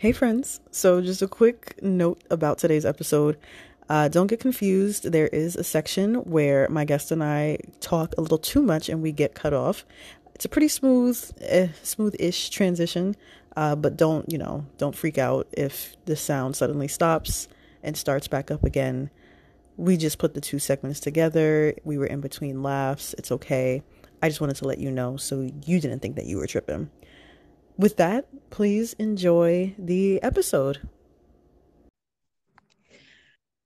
Hey, friends. So, just a quick note about today's episode. Uh, don't get confused. There is a section where my guest and I talk a little too much and we get cut off. It's a pretty smooth, eh, smooth-ish transition, uh, but don't you know? Don't freak out if the sound suddenly stops and starts back up again. We just put the two segments together. We were in between laughs. It's okay. I just wanted to let you know so you didn't think that you were tripping with that, please enjoy the episode.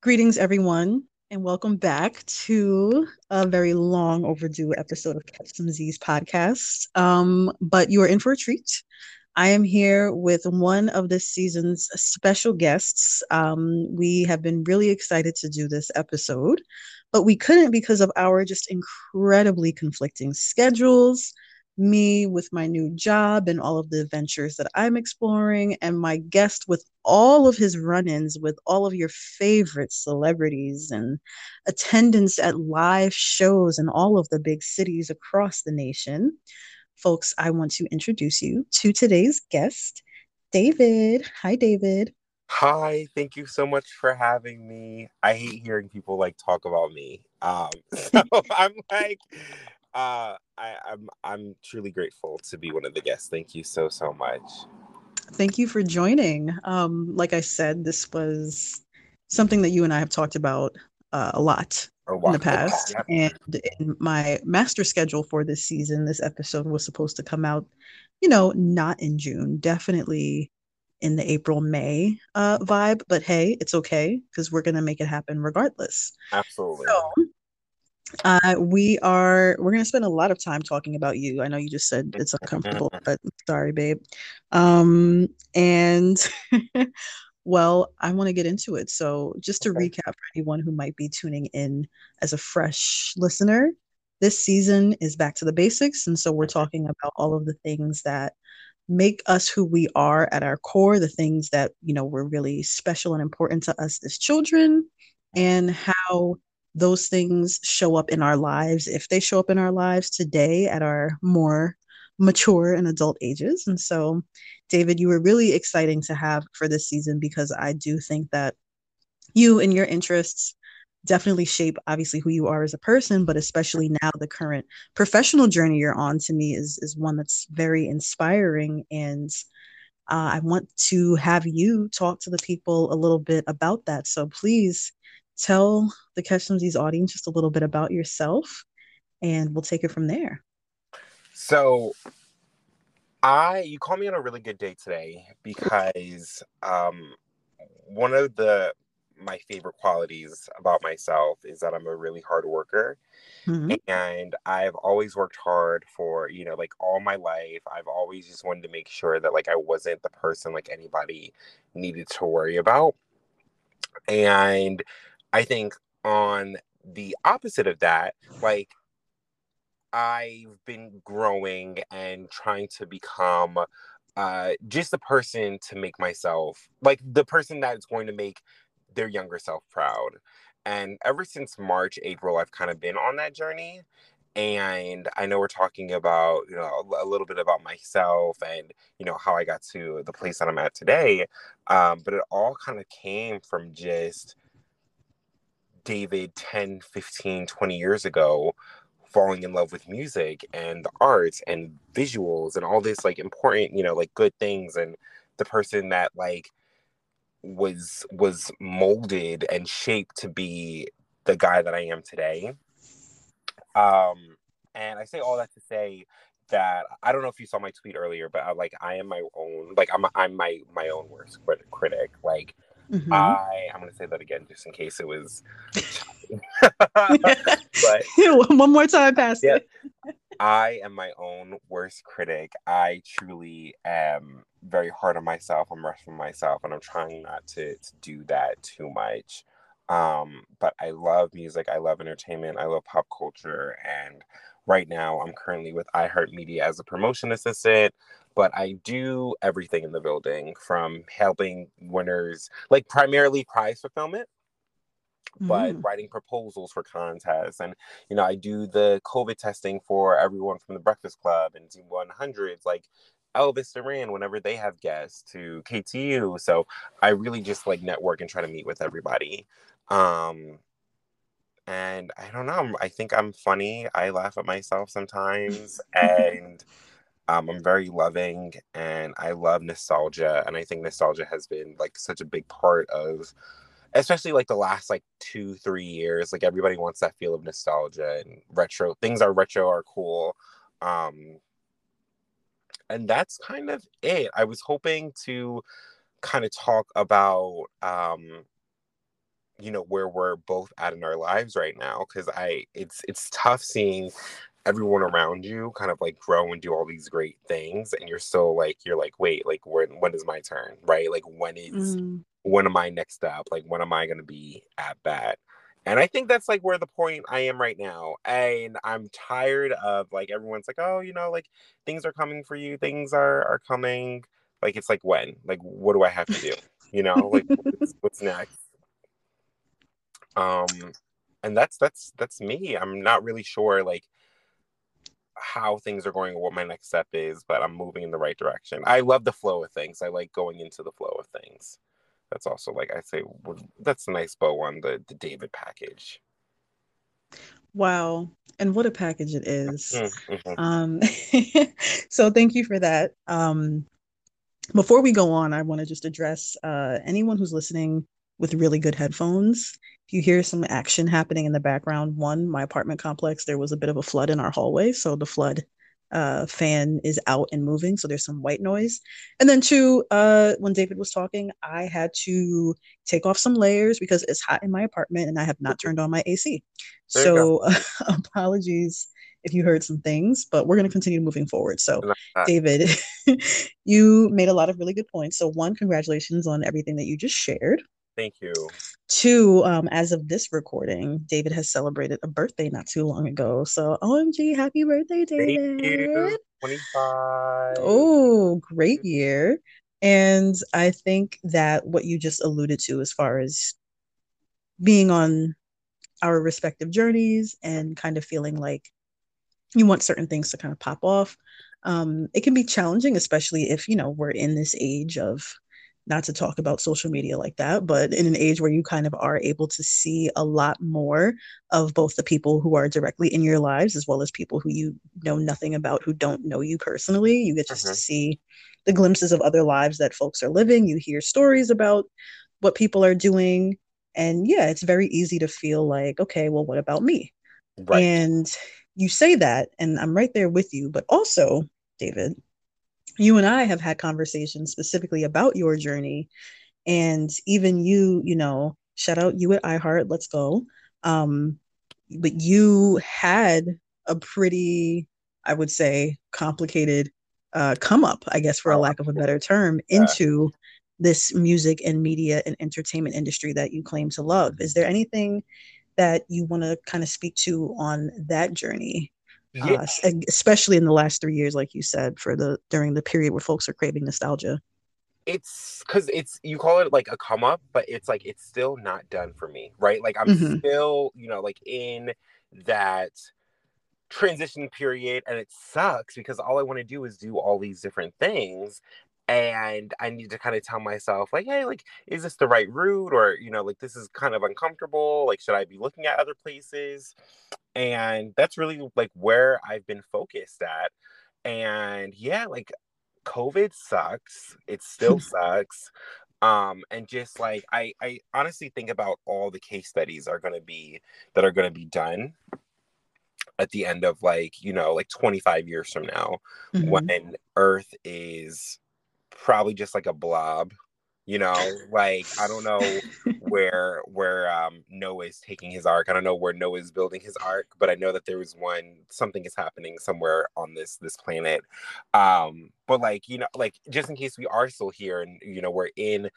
Greetings, everyone, and welcome back to a very long overdue episode of Catch Some Z's podcast. Um, but you are in for a treat. I am here with one of this season's special guests. Um, we have been really excited to do this episode, but we couldn't because of our just incredibly conflicting schedules me with my new job and all of the adventures that I'm exploring, and my guest with all of his run ins with all of your favorite celebrities and attendance at live shows in all of the big cities across the nation. Folks, I want to introduce you to today's guest, David. Hi, David. Hi, thank you so much for having me. I hate hearing people like talk about me. Um, so I'm like, uh, I, I'm I'm truly grateful to be one of the guests. Thank you so so much. Thank you for joining. Um, like I said, this was something that you and I have talked about uh, a lot in the past. And in my master schedule for this season, this episode was supposed to come out, you know, not in June, definitely in the April May uh, vibe. But hey, it's okay because we're gonna make it happen regardless. Absolutely. So, uh, we are we're gonna spend a lot of time talking about you. I know you just said it's uncomfortable, but sorry, babe. Um, and well, I want to get into it. So, just to okay. recap for anyone who might be tuning in as a fresh listener, this season is back to the basics, and so we're talking about all of the things that make us who we are at our core, the things that you know were really special and important to us as children, and how those things show up in our lives if they show up in our lives today at our more mature and adult ages. And so, David, you were really exciting to have for this season because I do think that you and your interests definitely shape obviously who you are as a person but especially now the current professional journey you're on to me is is one that's very inspiring and uh, i want to have you talk to the people a little bit about that so please tell the Z's audience just a little bit about yourself and we'll take it from there. So I you call me on a really good day today because um one of the my favorite qualities about myself is that I'm a really hard worker. Mm-hmm. And I've always worked hard for, you know, like all my life. I've always just wanted to make sure that like I wasn't the person like anybody needed to worry about. And I think on the opposite of that, like I've been growing and trying to become uh, just the person to make myself like the person that's going to make their younger self proud. And ever since March, April, I've kind of been on that journey. And I know we're talking about, you know, a little bit about myself and, you know, how I got to the place that I'm at today. Um, but it all kind of came from just David 10, 15, 20 years ago falling in love with music and the arts and visuals and all this like important, you know, like good things and the person that like was was molded and shaped to be the guy that I am today. Um and I say all that to say that I don't know if you saw my tweet earlier, but I, like I am my own like I'm I'm my my own worst critic. Like Mm-hmm. I I'm gonna say that again just in case it was. but one more time, past yeah, I am my own worst critic. I truly am very hard on myself. I'm rough on myself, and I'm trying not to, to do that too much. Um, but I love music. I love entertainment. I love pop culture, and right now I'm currently with iHeartMedia as a promotion assistant but I do everything in the building from helping winners, like primarily prize fulfillment, but mm. writing proposals for contests. And, you know, I do the COVID testing for everyone from the Breakfast Club and Z100s. Like, Elvis Duran whenever they have guests, to KTU. So I really just like network and try to meet with everybody. Um, and I don't know. I think I'm funny. I laugh at myself sometimes, and um, I'm very loving, and I love nostalgia. And I think nostalgia has been like such a big part of, especially like the last like two, three years. Like everybody wants that feel of nostalgia and retro. Things are retro are cool. Um, and that's kind of it. I was hoping to kind of talk about um you know where we're both at in our lives right now because i it's it's tough seeing everyone around you kind of like grow and do all these great things and you're still like you're like wait like when when is my turn? Right? Like when is mm. when am i next up? Like when am i going to be at bat? And i think that's like where the point i am right now and i'm tired of like everyone's like oh you know like things are coming for you things are are coming. Like it's like when? Like what do i have to do? You know? Like what's, what's next um and that's that's that's me. I'm not really sure like how things are going or what my next step is but i'm moving in the right direction. I love the flow of things. I like going into the flow of things. That's also like i say that's a nice bow on the the david package. Wow. And what a package it is. Mm-hmm. um so thank you for that. Um before we go on i want to just address uh anyone who's listening with really good headphones you hear some action happening in the background, one, my apartment complex, there was a bit of a flood in our hallway. So the flood uh, fan is out and moving. So there's some white noise. And then two, uh, when David was talking, I had to take off some layers because it's hot in my apartment and I have not turned on my AC. There so uh, apologies if you heard some things, but we're going to continue moving forward. So, David, you made a lot of really good points. So, one, congratulations on everything that you just shared. Thank you. Two, um, as of this recording, David has celebrated a birthday not too long ago. So, OMG, happy birthday, David. Thank you. 25. Oh, great year. And I think that what you just alluded to, as far as being on our respective journeys and kind of feeling like you want certain things to kind of pop off, um, it can be challenging, especially if, you know, we're in this age of not to talk about social media like that, but in an age where you kind of are able to see a lot more of both the people who are directly in your lives as well as people who you know nothing about who don't know you personally. You get just uh-huh. to see the glimpses of other lives that folks are living. You hear stories about what people are doing. And yeah, it's very easy to feel like, okay, well, what about me? Right. And you say that, and I'm right there with you. But also, David, you and I have had conversations specifically about your journey. And even you, you know, shout out you at iHeart, let's go. Um, but you had a pretty, I would say, complicated uh, come up, I guess, for a lack of a better term, into this music and media and entertainment industry that you claim to love. Is there anything that you want to kind of speak to on that journey yeah. uh, especially in the last three years, like you said, for the during the period where folks are craving nostalgia. It's because it's you call it like a come up, but it's like it's still not done for me, right? Like I'm mm-hmm. still, you know, like in that transition period and it sucks because all I want to do is do all these different things and I need to kind of tell myself like hey like is this the right route or you know like this is kind of uncomfortable like should I be looking at other places and that's really like where I've been focused at and yeah like covid sucks it still sucks um and just like I I honestly think about all the case studies are going to be that are going to be done at the end of like you know like 25 years from now mm-hmm. when earth is probably just like a blob you know like i don't know where where um noah is taking his ark. I don't know where noah is building his ark but i know that there was one something is happening somewhere on this this planet. Um but like you know like just in case we are still here and you know we're in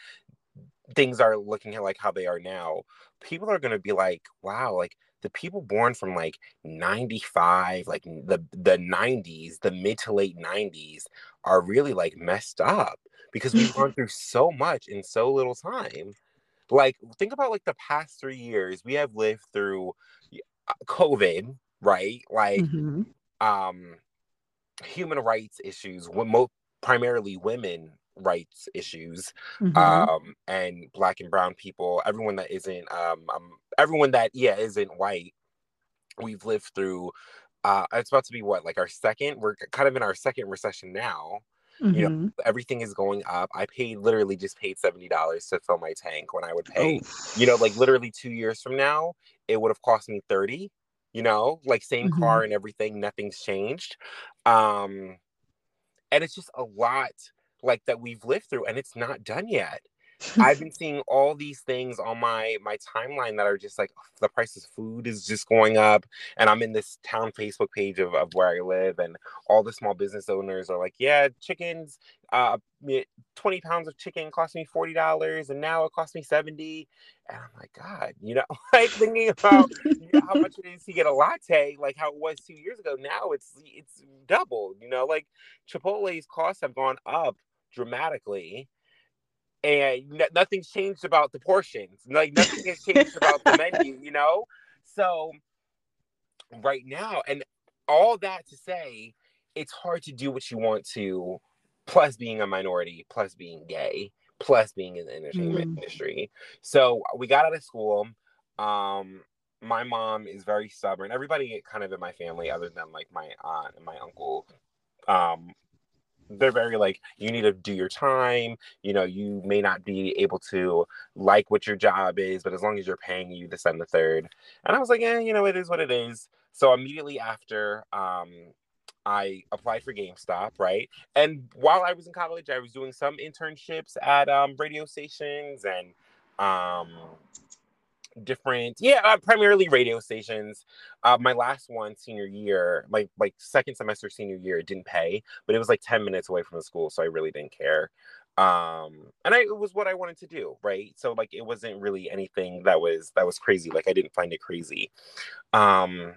things are looking at like how they are now people are going to be like wow like the people born from like 95 like the the 90s the mid to late 90s are really like messed up because we've gone through so much in so little time like think about like the past three years we have lived through uh, covid right like mm-hmm. um human rights issues mo- primarily women rights issues mm-hmm. um and black and brown people everyone that isn't um, um everyone that yeah isn't white we've lived through uh it's about to be what like our second we're kind of in our second recession now mm-hmm. you know mm-hmm. everything is going up i paid literally just paid $70 to fill my tank when i would pay oh. you know like literally two years from now it would have cost me 30 you know like same mm-hmm. car and everything nothing's changed um and it's just a lot like that we've lived through and it's not done yet I've been seeing all these things on my my timeline that are just like the price of food is just going up, and I'm in this town Facebook page of, of where I live, and all the small business owners are like, "Yeah, chickens, uh, twenty pounds of chicken cost me forty dollars, and now it costs me 70 And I'm like, God, you know, like thinking about you know, how much it is to get a latte, like how it was two years ago. Now it's it's doubled. You know, like Chipotle's costs have gone up dramatically and n- nothing's changed about the portions. Like nothing has changed about the menu, you know. So right now, and all that to say, it's hard to do what you want to. Plus, being a minority, plus being gay, plus being in the entertainment mm. industry. So we got out of school. Um, my mom is very stubborn. Everybody kind of in my family, other than like my aunt and my uncle, um, they're very like you need to do your time you know you may not be able to like what your job is but as long as you're paying you the and the third and i was like yeah you know it is what it is so immediately after um I applied for GameStop, right? And while I was in college, I was doing some internships at um, radio stations and um, different yeah uh, primarily radio stations. Uh, my last one senior year my like second semester senior year it didn't pay but it was like 10 minutes away from the school so i really didn't care. Um and I, it was what i wanted to do right? So like it wasn't really anything that was that was crazy like i didn't find it crazy. Um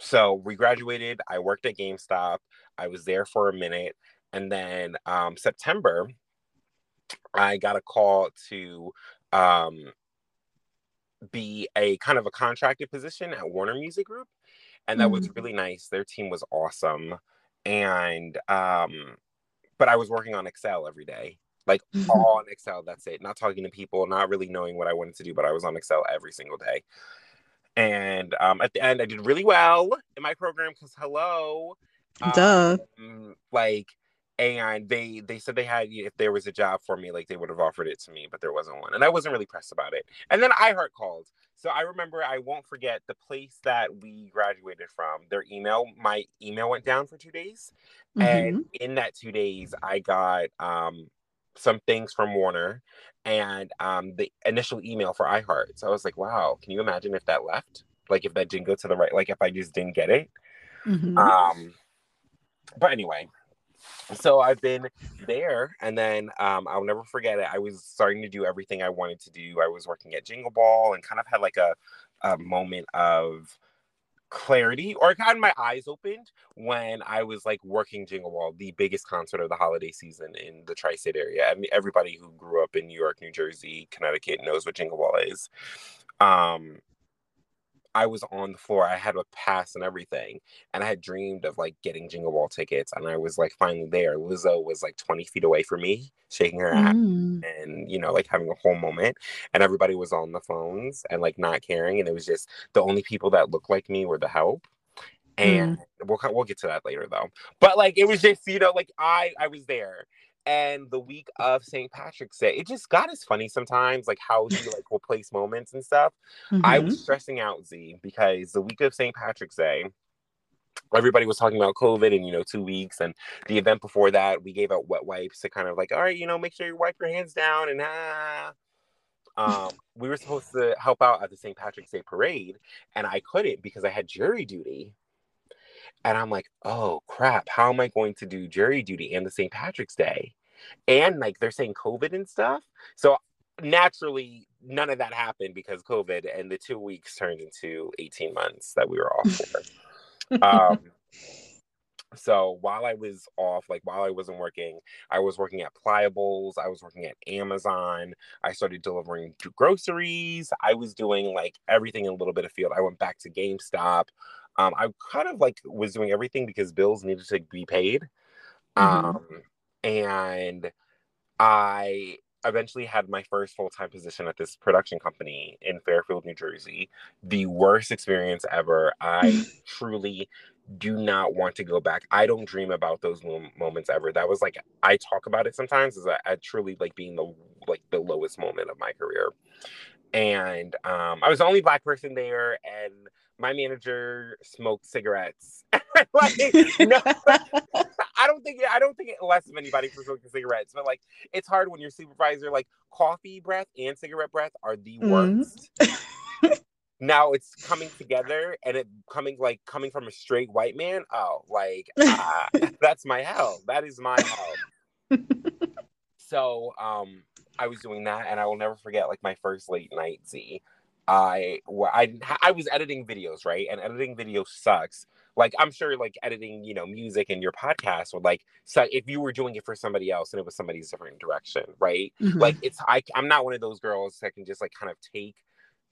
so we graduated i worked at gamestop i was there for a minute and then um september i got a call to um be a kind of a contracted position at Warner Music Group. And that mm-hmm. was really nice. Their team was awesome. And um, but I was working on Excel every day. Like all on Excel, that's it. Not talking to people, not really knowing what I wanted to do, but I was on Excel every single day. And um, at the end, I did really well in my program because hello, duh, um, like and they they said they had if there was a job for me like they would have offered it to me but there wasn't one and i wasn't really pressed about it. And then iheart called. So i remember i won't forget the place that we graduated from. Their email my email went down for two days mm-hmm. and in that two days i got um some things from warner and um the initial email for iheart. So i was like wow can you imagine if that left? Like if that didn't go to the right like if i just didn't get it? Mm-hmm. um but anyway so I've been there, and then um, I'll never forget it. I was starting to do everything I wanted to do. I was working at Jingle Ball, and kind of had like a, a moment of clarity, or kind of my eyes opened when I was like working Jingle Ball, the biggest concert of the holiday season in the tri-state area. I mean, everybody who grew up in New York, New Jersey, Connecticut knows what Jingle Ball is. Um, I was on the floor. I had a pass and everything. And I had dreamed of like getting Jingle Ball tickets. And I was like finally there. Lizzo was like 20 feet away from me, shaking her hand mm. and, you know, like having a whole moment. And everybody was on the phones and like not caring. And it was just the only people that looked like me were the help. And mm. we'll, we'll get to that later though. But like it was just, you know, like I I was there and the week of St. Patrick's Day. It just got as funny sometimes, like how he like will place moments and stuff. Mm-hmm. I was mm-hmm. stressing out Z because the week of St. Patrick's Day, everybody was talking about COVID and you know two weeks, and the event before that, we gave out wet wipes to kind of like, all right, you know, make sure you wipe your hands down and ah. Um, we were supposed to help out at the St. Patrick's Day parade, and I couldn't because I had jury duty. And I'm like, oh crap, how am I going to do jury duty and the St. Patrick's Day? And like they're saying COVID and stuff. So naturally, none of that happened because COVID, and the two weeks turned into 18 months that we were off for. um, so while I was off, like while I wasn't working, I was working at Pliables, I was working at Amazon, I started delivering groceries, I was doing like everything in a little bit of field. I went back to GameStop. Um, I kind of like was doing everything because bills needed to be paid. Mm-hmm. Um, and I eventually had my first full-time position at this production company in Fairfield, New Jersey. The worst experience ever. I truly do not want to go back. I don't dream about those moments ever. That was like I talk about it sometimes as I, I truly like being the like the lowest moment of my career. And um, I was the only black person there, and my manager smoked cigarettes. like, no, I don't think I don't think it less of anybody for smoking cigarettes, but like it's hard when your supervisor like coffee breath and cigarette breath are the mm-hmm. worst. Mm. now it's coming together and it coming like coming from a straight white man. Oh, like uh, that's my hell. That is my hell. so um I was doing that and I will never forget like my first late night Z. I I I was editing videos, right? And editing videos sucks. Like I'm sure like editing, you know, music and your podcast would like so if you were doing it for somebody else and it was somebody's different direction, right? Mm-hmm. Like it's I I'm not one of those girls that can just like kind of take,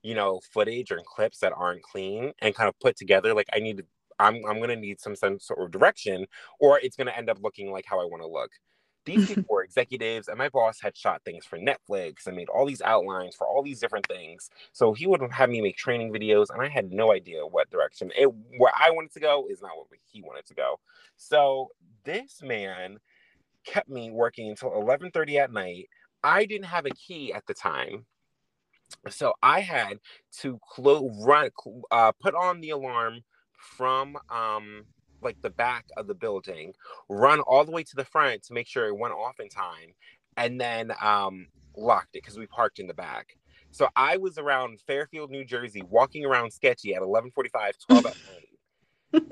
you know, footage or clips that aren't clean and kind of put together. Like I need to I'm I'm gonna need some sense of direction, or it's gonna end up looking like how I want to look. These people were executives, and my boss had shot things for Netflix and made all these outlines for all these different things. So he would have me make training videos, and I had no idea what direction it where I wanted to go is not what he wanted to go. So this man kept me working until 11:30 at night. I didn't have a key at the time. So I had to close, run, uh, put on the alarm from um, like the back of the building, run all the way to the front to make sure it went off in time, and then um, locked it because we parked in the back. So I was around Fairfield, New Jersey, walking around sketchy at 11:45, 12 at night.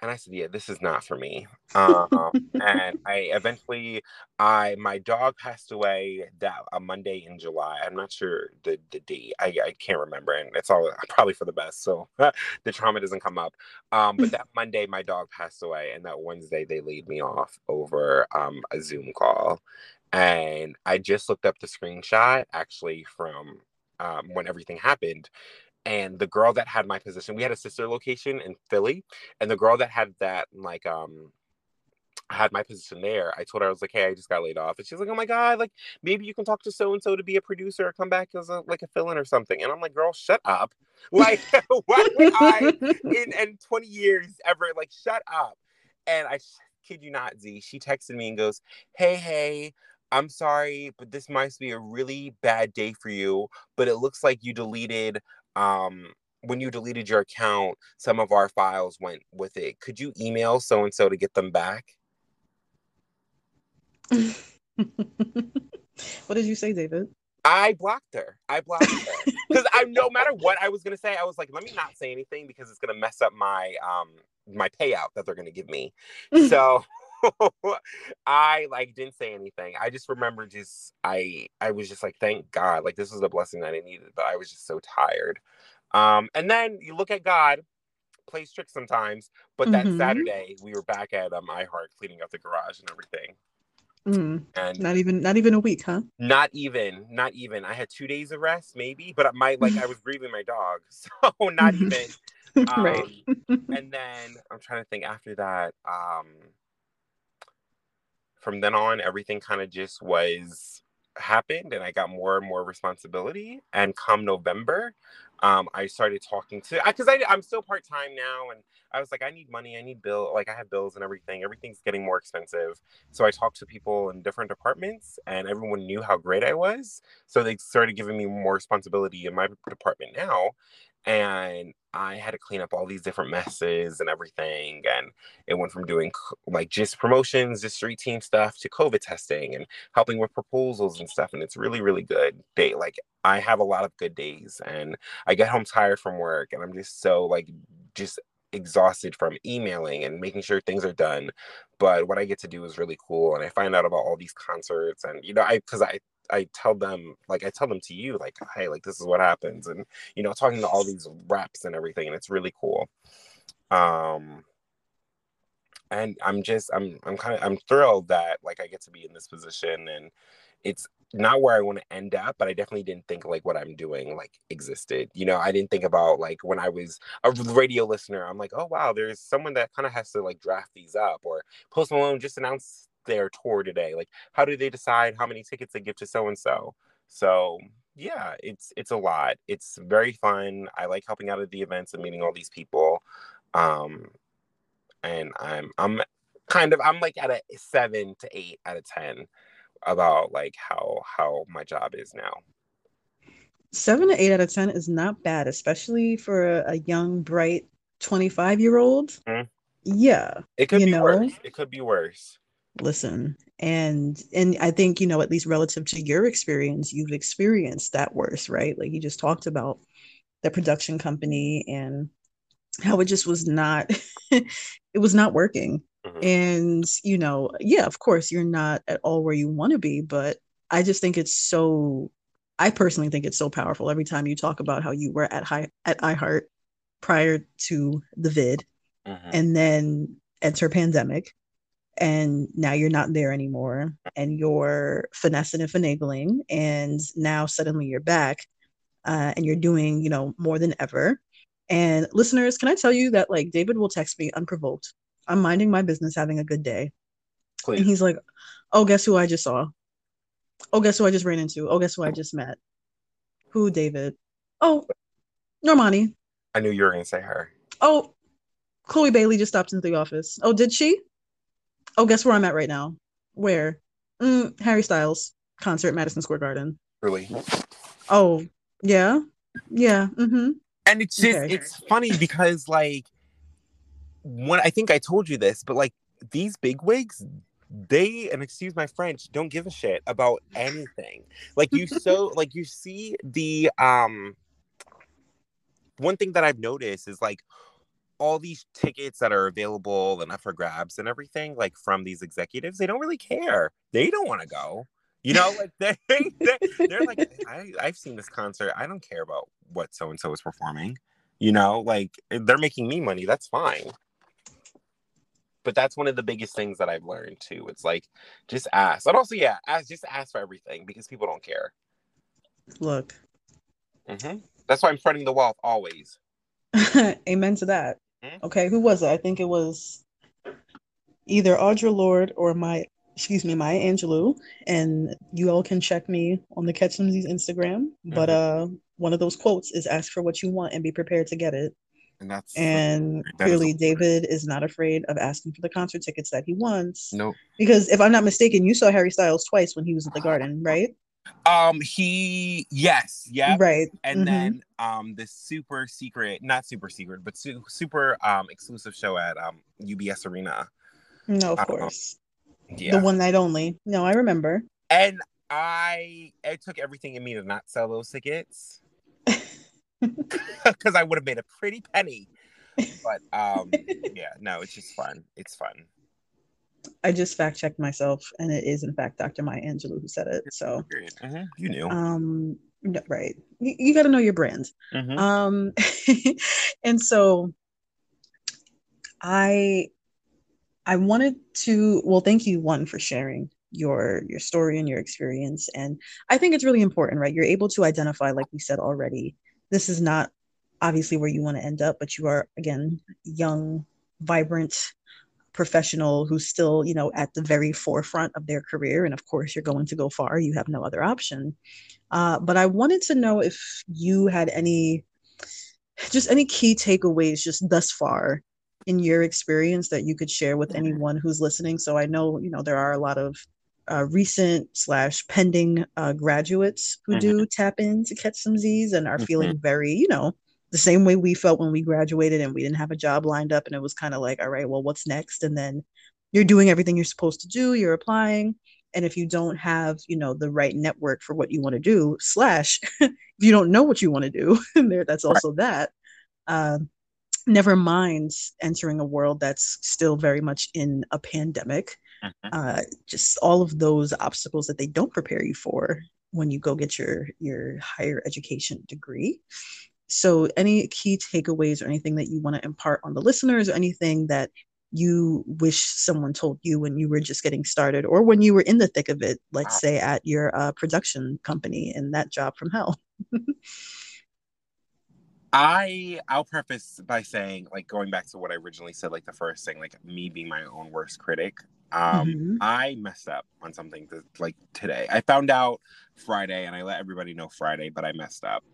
And I said, "Yeah, this is not for me." Um, and I eventually, I my dog passed away that a Monday in July. I'm not sure the the date. I, I can't remember, and it's all probably for the best. So the trauma doesn't come up. Um, but that Monday, my dog passed away, and that Wednesday they laid me off over um, a Zoom call. And I just looked up the screenshot actually from um, when everything happened and the girl that had my position we had a sister location in philly and the girl that had that like um had my position there i told her i was like hey i just got laid off. And she's like oh my god like maybe you can talk to so and so to be a producer or come back as a like a fill-in or something. And i'm like girl shut up. Like would i in in 20 years ever like shut up? And i kid you not z she texted me and goes hey hey I'm sorry, but this must be a really bad day for you. But it looks like you deleted um, when you deleted your account, some of our files went with it. Could you email so and so to get them back? what did you say, David? I blocked her. I blocked her because I no matter what I was gonna say, I was like, let me not say anything because it's gonna mess up my um my payout that they're gonna give me. So I like didn't say anything. I just remember just I I was just like, thank God, like this was a blessing that I needed, but I was just so tired. Um, and then you look at God, plays tricks sometimes, but that mm-hmm. Saturday we were back at um iHeart cleaning up the garage and everything. Mm. And not even not even a week, huh? Not even, not even. I had two days of rest, maybe, but my like I was grieving my dog, so not even. Um, right. and then I'm trying to think after that. Um, from then on, everything kind of just was happened and I got more and more responsibility. And come November, um, I started talking to because I, I'm still part time now, and I was like, I need money, I need bill, like I have bills and everything. Everything's getting more expensive. So I talked to people in different departments, and everyone knew how great I was. So they started giving me more responsibility in my department now, and I had to clean up all these different messes and everything. And it went from doing like just promotions, just street team stuff to COVID testing and helping with proposals and stuff. And it's really, really good day. Like I have a lot of good days and I get home tired from work and I'm just so like just exhausted from emailing and making sure things are done. But what I get to do is really cool. And I find out about all these concerts and, you know, I, cause I, I tell them like I tell them to you like hey like this is what happens and you know talking to all these reps and everything and it's really cool um and I'm just I'm I'm kind of I'm thrilled that like I get to be in this position and it's not where I want to end up, but I definitely didn't think like what I'm doing like existed. You know, I didn't think about like when I was a radio listener, I'm like, oh wow, there's someone that kind of has to like draft these up or Post Malone just announced their tour today. Like, how do they decide how many tickets they give to so and so? So yeah, it's it's a lot. It's very fun. I like helping out at the events and meeting all these people. Um and I'm I'm kind of I'm like at a seven to eight out of ten about like how how my job is now. Seven to eight out of ten is not bad, especially for a, a young, bright 25 year old. Mm-hmm. Yeah. It could be know? worse. It could be worse. Listen, and and I think, you know, at least relative to your experience, you've experienced that worse, right? Like you just talked about the production company and how it just was not it was not working Mm-hmm. And, you know, yeah, of course, you're not at all where you want to be, but I just think it's so, I personally think it's so powerful every time you talk about how you were at high at iHeart prior to the vid mm-hmm. and then enter pandemic and now you're not there anymore and you're finessing and finagling and now suddenly you're back uh, and you're doing you know more than ever and listeners can i tell you that like david will text me unprovoked I'm minding my business, having a good day. Please. And he's like, Oh, guess who I just saw? Oh, guess who I just ran into? Oh, guess who I just met? Who, David? Oh, Normani. I knew you were going to say her. Oh, Chloe Bailey just stopped into the office. Oh, did she? Oh, guess where I'm at right now? Where? Mm, Harry Styles concert, Madison Square Garden. Really? Oh, yeah, yeah. Mm-hmm. And it's just okay. it's funny because like when I think I told you this, but like these big wigs, they and excuse my French, don't give a shit about anything. Like you so like you see the um one thing that I've noticed is like all these tickets that are available and up for grabs and everything, like from these executives, they don't really care. They don't want to go. You know, like they, they they're like, I, I've seen this concert. I don't care about what so and so is performing. You know, like they're making me money. That's fine but that's one of the biggest things that I've learned too. It's like just ask, and also yeah, ask just ask for everything because people don't care. Look, mm-hmm. that's why I'm spreading the wealth always. Amen to that. Mm-hmm. Okay, who was it? I think it was either Audre Lorde or my excuse me, Maya Angelou, and you all can check me on the Catch Instagram. Mm-hmm. But uh, one of those quotes is "Ask for what you want and be prepared to get it." and that's and that clearly is David is not afraid of asking for the concert tickets that he wants. No, nope. because if I'm not mistaken, you saw Harry Styles twice when he was at the Garden, right? Um, he yes, yeah, right, and mm-hmm. then um, the super secret, not super secret, but su- super um exclusive show at um UBS Arena. No, of um, course, yeah, the one night only. No, I remember. And I, it took everything in me to not sell those tickets because I would have made a pretty penny. But um, yeah, no, it's just fun. It's fun. I just fact checked myself, and it is in fact Dr. Maya Angelou who said it. So mm-hmm. you knew, um, right? You, you got to know your brand. Mm-hmm. Um, and so I, I wanted to. Well, thank you one for sharing your your story and your experience and i think it's really important right you're able to identify like we said already this is not obviously where you want to end up, but you are again young, vibrant professional who's still, you know, at the very forefront of their career. And of course, you're going to go far. You have no other option. Uh, but I wanted to know if you had any, just any key takeaways just thus far in your experience that you could share with anyone who's listening. So I know, you know, there are a lot of uh, recent slash pending uh, graduates who mm-hmm. do tap in to catch some Z's and are mm-hmm. feeling very, you know, the same way we felt when we graduated and we didn't have a job lined up and it was kind of like, all right, well, what's next? And then you're doing everything you're supposed to do, you're applying. And if you don't have, you know, the right network for what you want to do, slash, if you don't know what you want to do, and there, that's also right. that. Uh, never mind entering a world that's still very much in a pandemic mm-hmm. uh, just all of those obstacles that they don't prepare you for when you go get your your higher education degree so any key takeaways or anything that you want to impart on the listeners or anything that you wish someone told you when you were just getting started or when you were in the thick of it, let's say at your uh, production company and that job from hell? I I'll preface by saying, like going back to what I originally said, like the first thing, like me being my own worst critic. Um, mm-hmm. I messed up on something that, like today. I found out Friday, and I let everybody know Friday, but I messed up.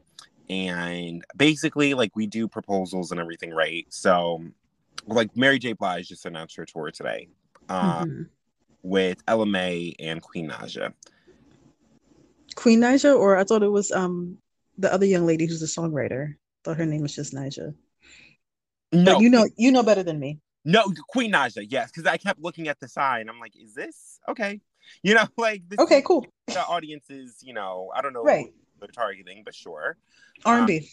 And basically, like we do proposals and everything, right? So, like Mary J. Blige just announced her tour today uh, mm-hmm. with and Queen Naija Queen Naija or I thought it was um the other young lady who's a songwriter. Thought her name was just naja No, but you know, you know better than me. No, Queen Naija yes, because I kept looking at the sign. I'm like, is this okay? You know, like okay, cool. The audience is, you know, I don't know right. They're targeting, but sure. R and B.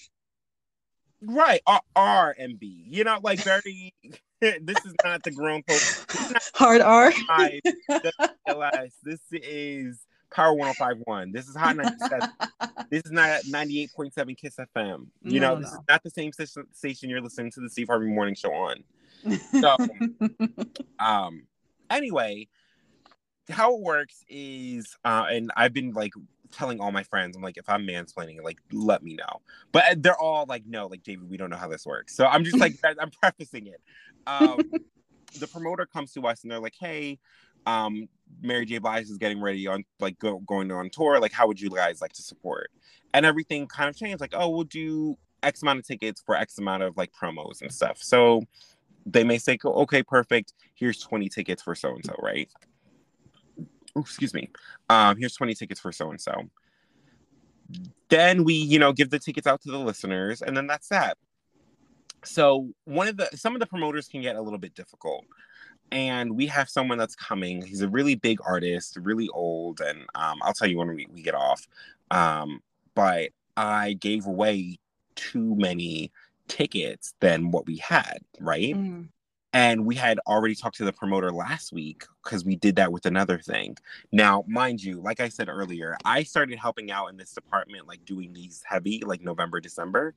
Um, right, R and B. You know, like very. this is not the grown folks. Hard R. this is Power 1051. This is Hot 97. this is not 98.7 Kiss FM. You no, know, this no. is not the same station you're listening to the Steve Harvey Morning Show on. So, um, anyway, how it works is, uh, and I've been like telling all my friends, I'm like, if I'm mansplaining, like, let me know. But uh, they're all like, no, like, David, we don't know how this works. So I'm just like, I'm prefacing it. Um, the promoter comes to us and they're like, hey, um, Mary J. Blige is getting ready on like go, going on tour. Like, how would you guys like to support? And everything kind of changed. Like, oh, we'll do X amount of tickets for X amount of like promos and stuff. So they may say, okay, perfect. Here's 20 tickets for so and so, right? Oh, excuse me. Um, here's 20 tickets for so and so. Then we, you know, give the tickets out to the listeners, and then that's that. So one of the some of the promoters can get a little bit difficult and we have someone that's coming. He's a really big artist, really old, and um, I'll tell you when we, we get off. Um, but I gave away too many tickets than what we had, right? Mm. And we had already talked to the promoter last week because we did that with another thing. Now, mind you, like I said earlier, I started helping out in this department, like doing these heavy, like November, December.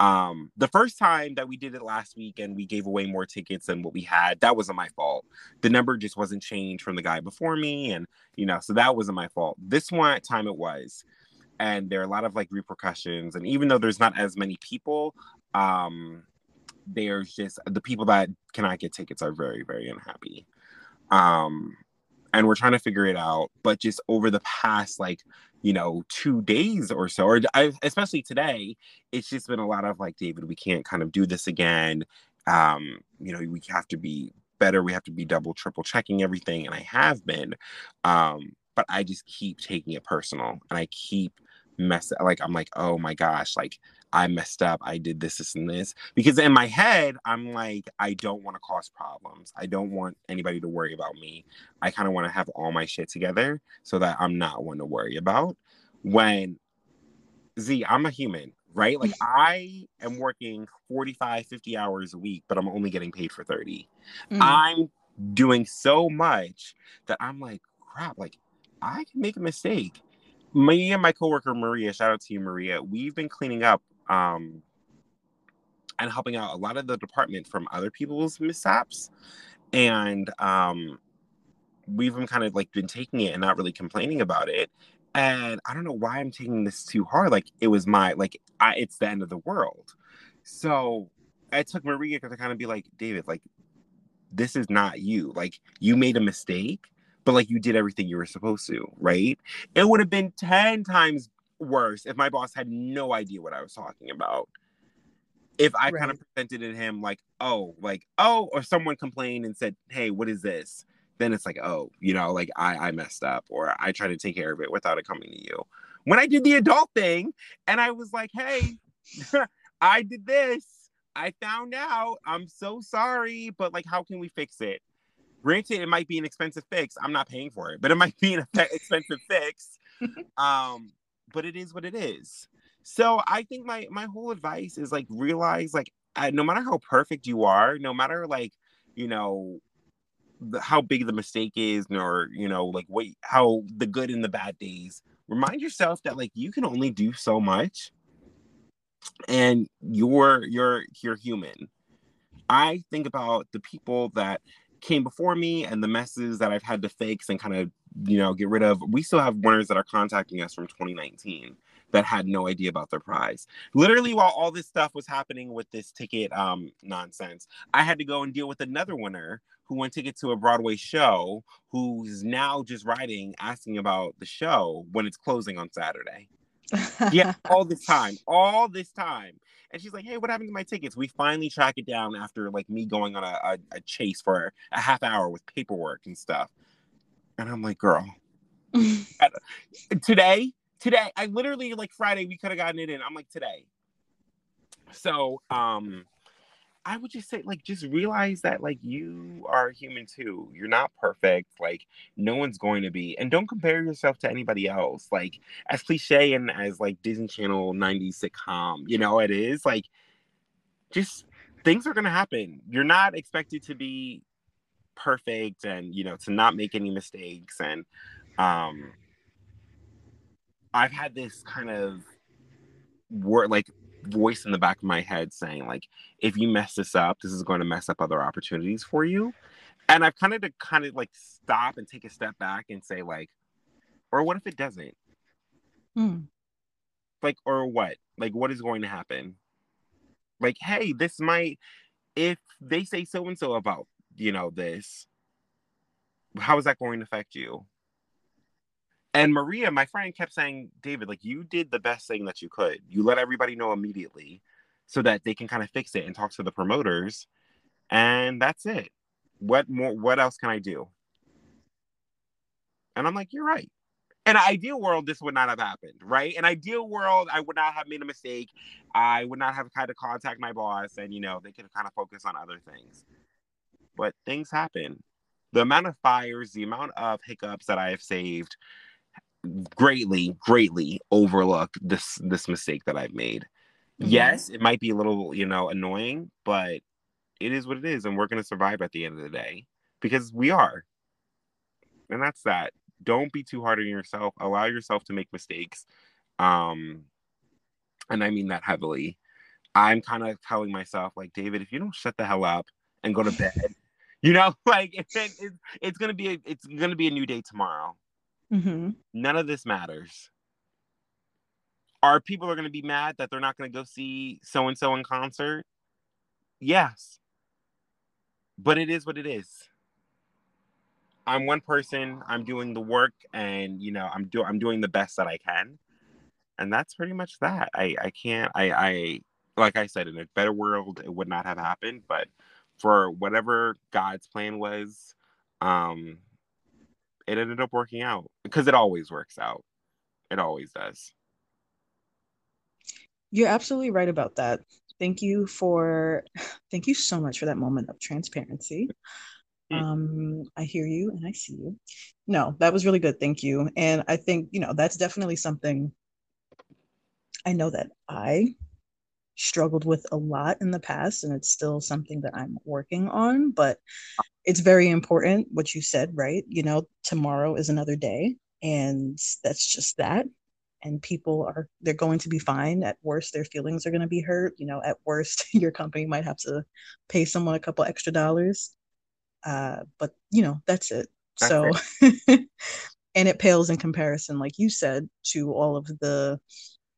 Um, the first time that we did it last week and we gave away more tickets than what we had, that wasn't my fault. The number just wasn't changed from the guy before me, and you know, so that wasn't my fault. This one time it was, and there are a lot of like repercussions. And even though there's not as many people, um, there's just the people that cannot get tickets are very, very unhappy. Um, and we're trying to figure it out. But just over the past like you know two days or so or I, especially today it's just been a lot of like david we can't kind of do this again um you know we have to be better we have to be double triple checking everything and i have been um but i just keep taking it personal and i keep messing like i'm like oh my gosh like I messed up. I did this, this, and this. Because in my head, I'm like, I don't want to cause problems. I don't want anybody to worry about me. I kind of want to have all my shit together so that I'm not one to worry about. When Z, I'm a human, right? Like I am working 45, 50 hours a week, but I'm only getting paid for 30. Mm. I'm doing so much that I'm like, crap, like I can make a mistake me and my coworker Maria, shout out to you, Maria. We've been cleaning up um, and helping out a lot of the department from other people's mishaps. And um, we've been kind of like been taking it and not really complaining about it. And I don't know why I'm taking this too hard. Like it was my like I, it's the end of the world. So I took Maria to kind of be like, David, like this is not you. Like you made a mistake, but like you did everything you were supposed to, right? It would have been 10 times worse if my boss had no idea what I was talking about. If I right. kind of presented to him like, oh, like, oh, or someone complained and said, hey, what is this? Then it's like, oh, you know, like I, I messed up or I tried to take care of it without it coming to you. When I did the adult thing and I was like, hey, I did this. I found out. I'm so sorry, but like, how can we fix it? Granted, it might be an expensive fix. I'm not paying for it, but it might be an expensive fix. Um, but it is what it is. So I think my my whole advice is like realize like I, no matter how perfect you are, no matter like you know the, how big the mistake is, nor you know like what how the good and the bad days. Remind yourself that like you can only do so much, and you're you're you're human. I think about the people that came before me and the messes that I've had to fix and kind of, you know, get rid of. We still have winners that are contacting us from 2019 that had no idea about their prize. Literally, while all this stuff was happening with this ticket um, nonsense, I had to go and deal with another winner who won ticket to a Broadway show who's now just writing asking about the show when it's closing on Saturday. yeah, all this time, all this time. And she's like, hey, what happened to my tickets? We finally track it down after like me going on a, a, a chase for a half hour with paperwork and stuff. And I'm like, girl, today, today, I literally like Friday, we could have gotten it in. I'm like, today. So, um, I would just say, like, just realize that, like, you are human too. You're not perfect. Like, no one's going to be. And don't compare yourself to anybody else. Like, as cliche and as, like, Disney Channel 90s sitcom, you know, it is, like, just things are going to happen. You're not expected to be perfect and, you know, to not make any mistakes. And, um, I've had this kind of word, like, voice in the back of my head saying like if you mess this up this is going to mess up other opportunities for you and i've kind of to kind of like stop and take a step back and say like or what if it doesn't hmm. like or what like what is going to happen like hey this might if they say so and so about you know this how is that going to affect you and Maria, my friend, kept saying, David, like you did the best thing that you could. You let everybody know immediately so that they can kind of fix it and talk to the promoters. And that's it. What more what else can I do? And I'm like, you're right. In an ideal world, this would not have happened, right? In ideal world, I would not have made a mistake. I would not have had to contact my boss and you know, they could kind of focus on other things. But things happen. The amount of fires, the amount of hiccups that I have saved, greatly, greatly overlook this this mistake that I've made. Mm-hmm. Yes, it might be a little, you know, annoying, but it is what it is, and we're gonna survive at the end of the day because we are. And that's that. Don't be too hard on yourself. Allow yourself to make mistakes. Um, and I mean that heavily. I'm kind of telling myself, like, David, if you don't shut the hell up and go to bed, you know, like it, it, it's gonna be a, it's gonna be a new day tomorrow. Mm-hmm. None of this matters. Are people are going to be mad that they're not going to go see so and so in concert? Yes. But it is what it is. I'm one person. I'm doing the work, and you know, I'm doing I'm doing the best that I can, and that's pretty much that. I I can't. I I like I said, in a better world, it would not have happened. But for whatever God's plan was, um, it ended up working out because it always works out. It always does. You're absolutely right about that. Thank you for thank you so much for that moment of transparency. Mm. Um, I hear you and I see you. No, that was really good. Thank you. And I think, you know, that's definitely something I know that I struggled with a lot in the past and it's still something that I'm working on, but it's very important what you said, right? You know, tomorrow is another day, and that's just that. And people are, they're going to be fine. At worst, their feelings are going to be hurt. You know, at worst, your company might have to pay someone a couple extra dollars. Uh, but, you know, that's it. That's so, and it pales in comparison, like you said, to all of the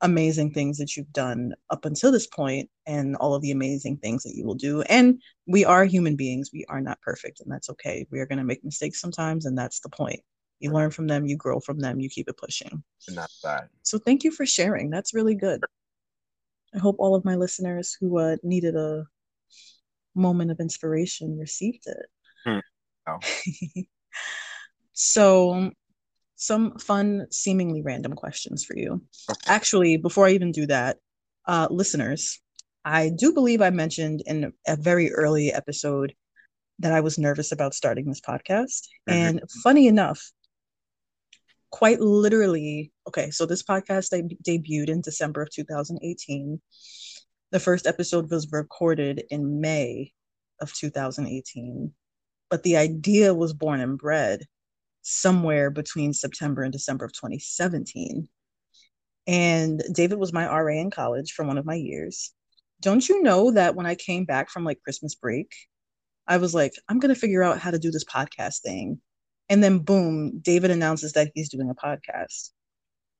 amazing things that you've done up until this point and all of the amazing things that you will do. And we are human beings. We are not perfect, and that's okay. We are going to make mistakes sometimes, and that's the point. You learn from them, you grow from them, you keep it pushing. And that's that. So thank you for sharing. That's really good. I hope all of my listeners who uh, needed a moment of inspiration received it. Hmm. Oh. so some fun, seemingly random questions for you. Actually, before I even do that, uh, listeners, I do believe I mentioned in a very early episode that I was nervous about starting this podcast. Mm-hmm. And funny enough, quite literally, okay, so this podcast deb- debuted in December of 2018. The first episode was recorded in May of 2018, but the idea was born and bred somewhere between September and December of 2017. And David was my RA in college for one of my years. don't you know that when I came back from like Christmas break, I was like, I'm gonna figure out how to do this podcast thing. And then boom, David announces that he's doing a podcast.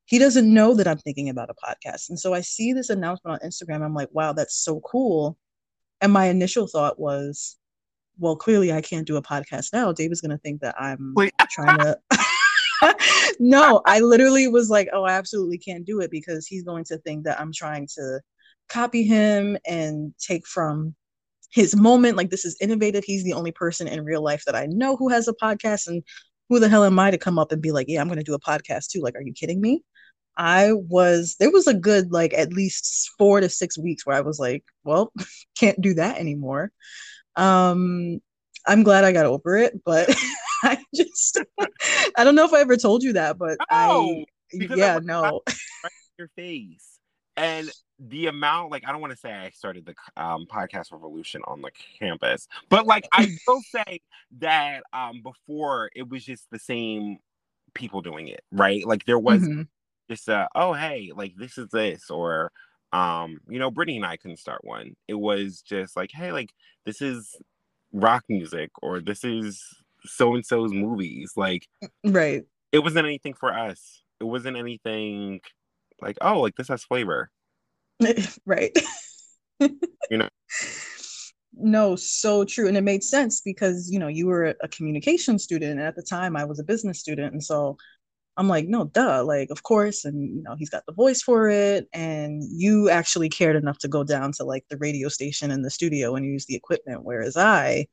He doesn't know that I'm thinking about a podcast. And so I see this announcement on Instagram. I'm like, wow, that's so cool. And my initial thought was, well, clearly I can't do a podcast now. David's gonna think that I'm Wait. trying to no, I literally was like, oh, I absolutely can't do it because he's going to think that I'm trying to copy him and take from his moment. Like, this is innovative. He's the only person in real life that I know who has a podcast. And who the hell am I to come up and be like, yeah, I'm going to do a podcast too? Like, are you kidding me? I was, there was a good, like, at least four to six weeks where I was like, well, can't do that anymore. Um, I'm glad I got over it, but I just I don't know if I ever told you that, but I yeah, no. Right your face. And the amount, like, I don't want to say I started the um, podcast revolution on the campus, but like, I will say that um, before it was just the same people doing it, right? Like, there was mm-hmm. just a, oh, hey, like, this is this, or, um, you know, Brittany and I couldn't start one. It was just like, hey, like, this is rock music, or this is so and so's movies. Like, right. It wasn't anything for us. It wasn't anything like, oh, like this has flavor. right. you know. No, so true. And it made sense because, you know, you were a communication student. And at the time I was a business student. And so I'm like, no, duh, like, of course. And, you know, he's got the voice for it. And you actually cared enough to go down to like the radio station in the studio and use the equipment. Whereas I,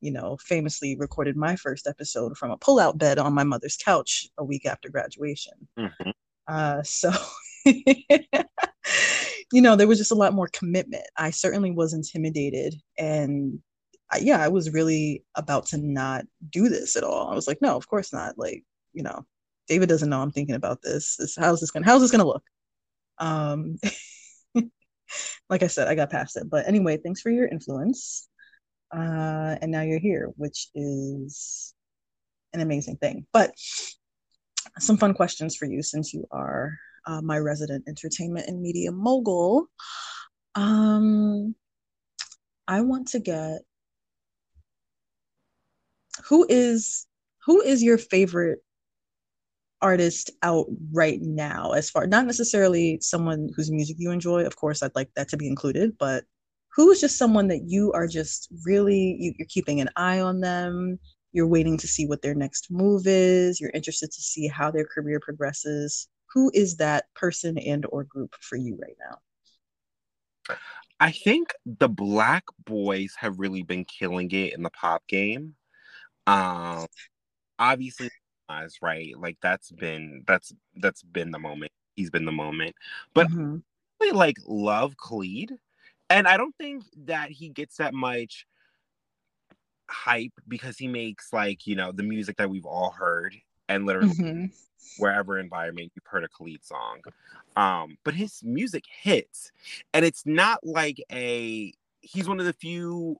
you know, famously recorded my first episode from a pull-out bed on my mother's couch a week after graduation. Mm-hmm. Uh, so, you know, there was just a lot more commitment. I certainly was intimidated, and I, yeah, I was really about to not do this at all. I was like, no, of course not. Like, you know, David doesn't know I'm thinking about this. this how's this gonna how's this gonna look? Um, like I said, I got past it. But anyway, thanks for your influence uh, and now you're here, which is an amazing thing. But some fun questions for you since you are uh, my resident entertainment and media mogul. Um, I want to get who is who is your favorite artist out right now as far not necessarily someone whose music you enjoy of course i'd like that to be included but who's just someone that you are just really you, you're keeping an eye on them you're waiting to see what their next move is you're interested to see how their career progresses. Who is that person and or group for you right now? I think the black boys have really been killing it in the pop game. Um obviously right like that's been that's that's been the moment he's been the moment but mm-hmm. like love Khalid and I don't think that he gets that much hype because he makes like you know the music that we've all heard and literally mm-hmm. wherever environment you've heard a Khalid song. Um, but his music hits, and it's not like a he's one of the few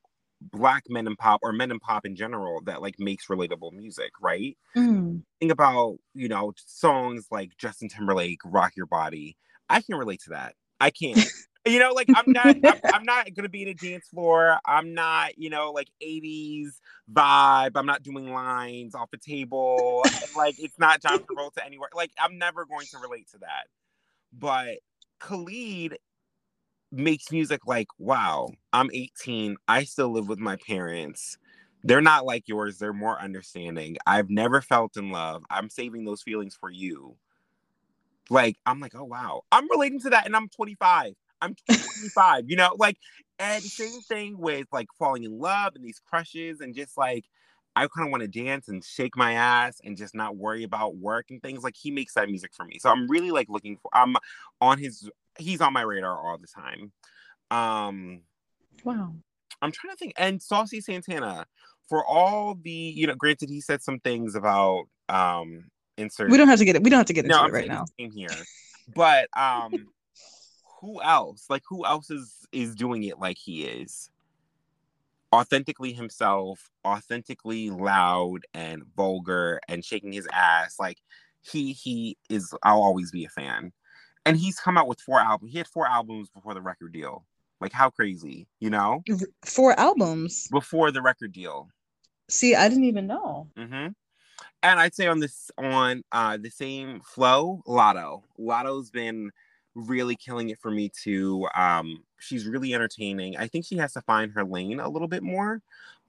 black men in pop or men in pop in general that like makes relatable music, right? Mm. Think about you know songs like Justin Timberlake, "Rock Your Body." I can relate to that. I can't. you know, like I'm not, I'm, I'm, not gonna be in a dance floor. I'm not, you know, like '80s vibe. I'm not doing lines off the table. And, like it's not John Travolta anywhere. Like I'm never going to relate to that. But Khalid makes music like, wow, I'm 18. I still live with my parents. They're not like yours. They're more understanding. I've never felt in love. I'm saving those feelings for you. Like I'm like, oh wow, I'm relating to that, and I'm 25. I'm 25, you know, like, and same thing with like falling in love and these crushes and just like, I kind of want to dance and shake my ass and just not worry about work and things. Like he makes that music for me. So I'm really like looking for I'm on his he's on my radar all the time. Um Wow. I'm trying to think. And Saucy Santana, for all the, you know, granted he said some things about um insert We don't have to get it. We don't have to get into no, it right now. Same Here. But um who else? Like who else is is doing it like he is? Authentically himself, authentically loud and vulgar and shaking his ass. Like he he is I'll always be a fan. And he's come out with four albums. He had four albums before the record deal. Like how crazy, you know? Four albums before the record deal. See, I didn't even know. Mm-hmm. And I'd say on this on uh the same flow, Latto. Latto's been really killing it for me too. Um, she's really entertaining. I think she has to find her lane a little bit more,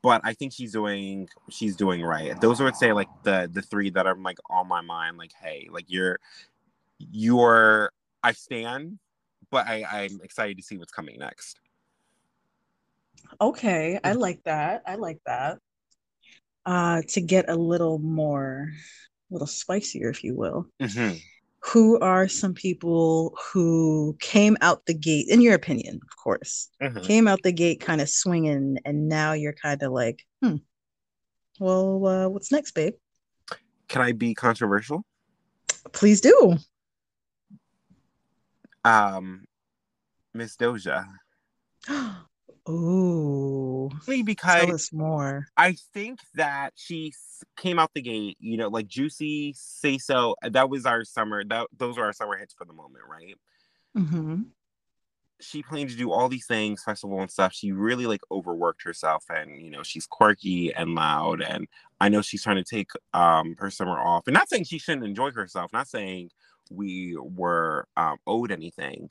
but I think she's doing she's doing right. Those would say like the the three that are like on my mind. Like, hey, like you're you're I stand, but I I'm excited to see what's coming next. Okay, I like that. I like that. Uh, to get a little more, a little spicier, if you will. Mm-hmm who are some people who came out the gate, in your opinion, of course, mm-hmm. came out the gate kind of swinging, and now you're kind of like, hmm, well, uh, what's next, babe? Can I be controversial? Please do. Um, Miss Doja. Ooh. Because tell us more. I think that she came out the gate, you know, like Juicy, Say So. That was our summer. That those are our summer hits for the moment, right? Mm-hmm. She planned to do all these things, festival and stuff. She really like overworked herself, and you know, she's quirky and loud. And I know she's trying to take um her summer off. And not saying she shouldn't enjoy herself. Not saying we were um, owed anything,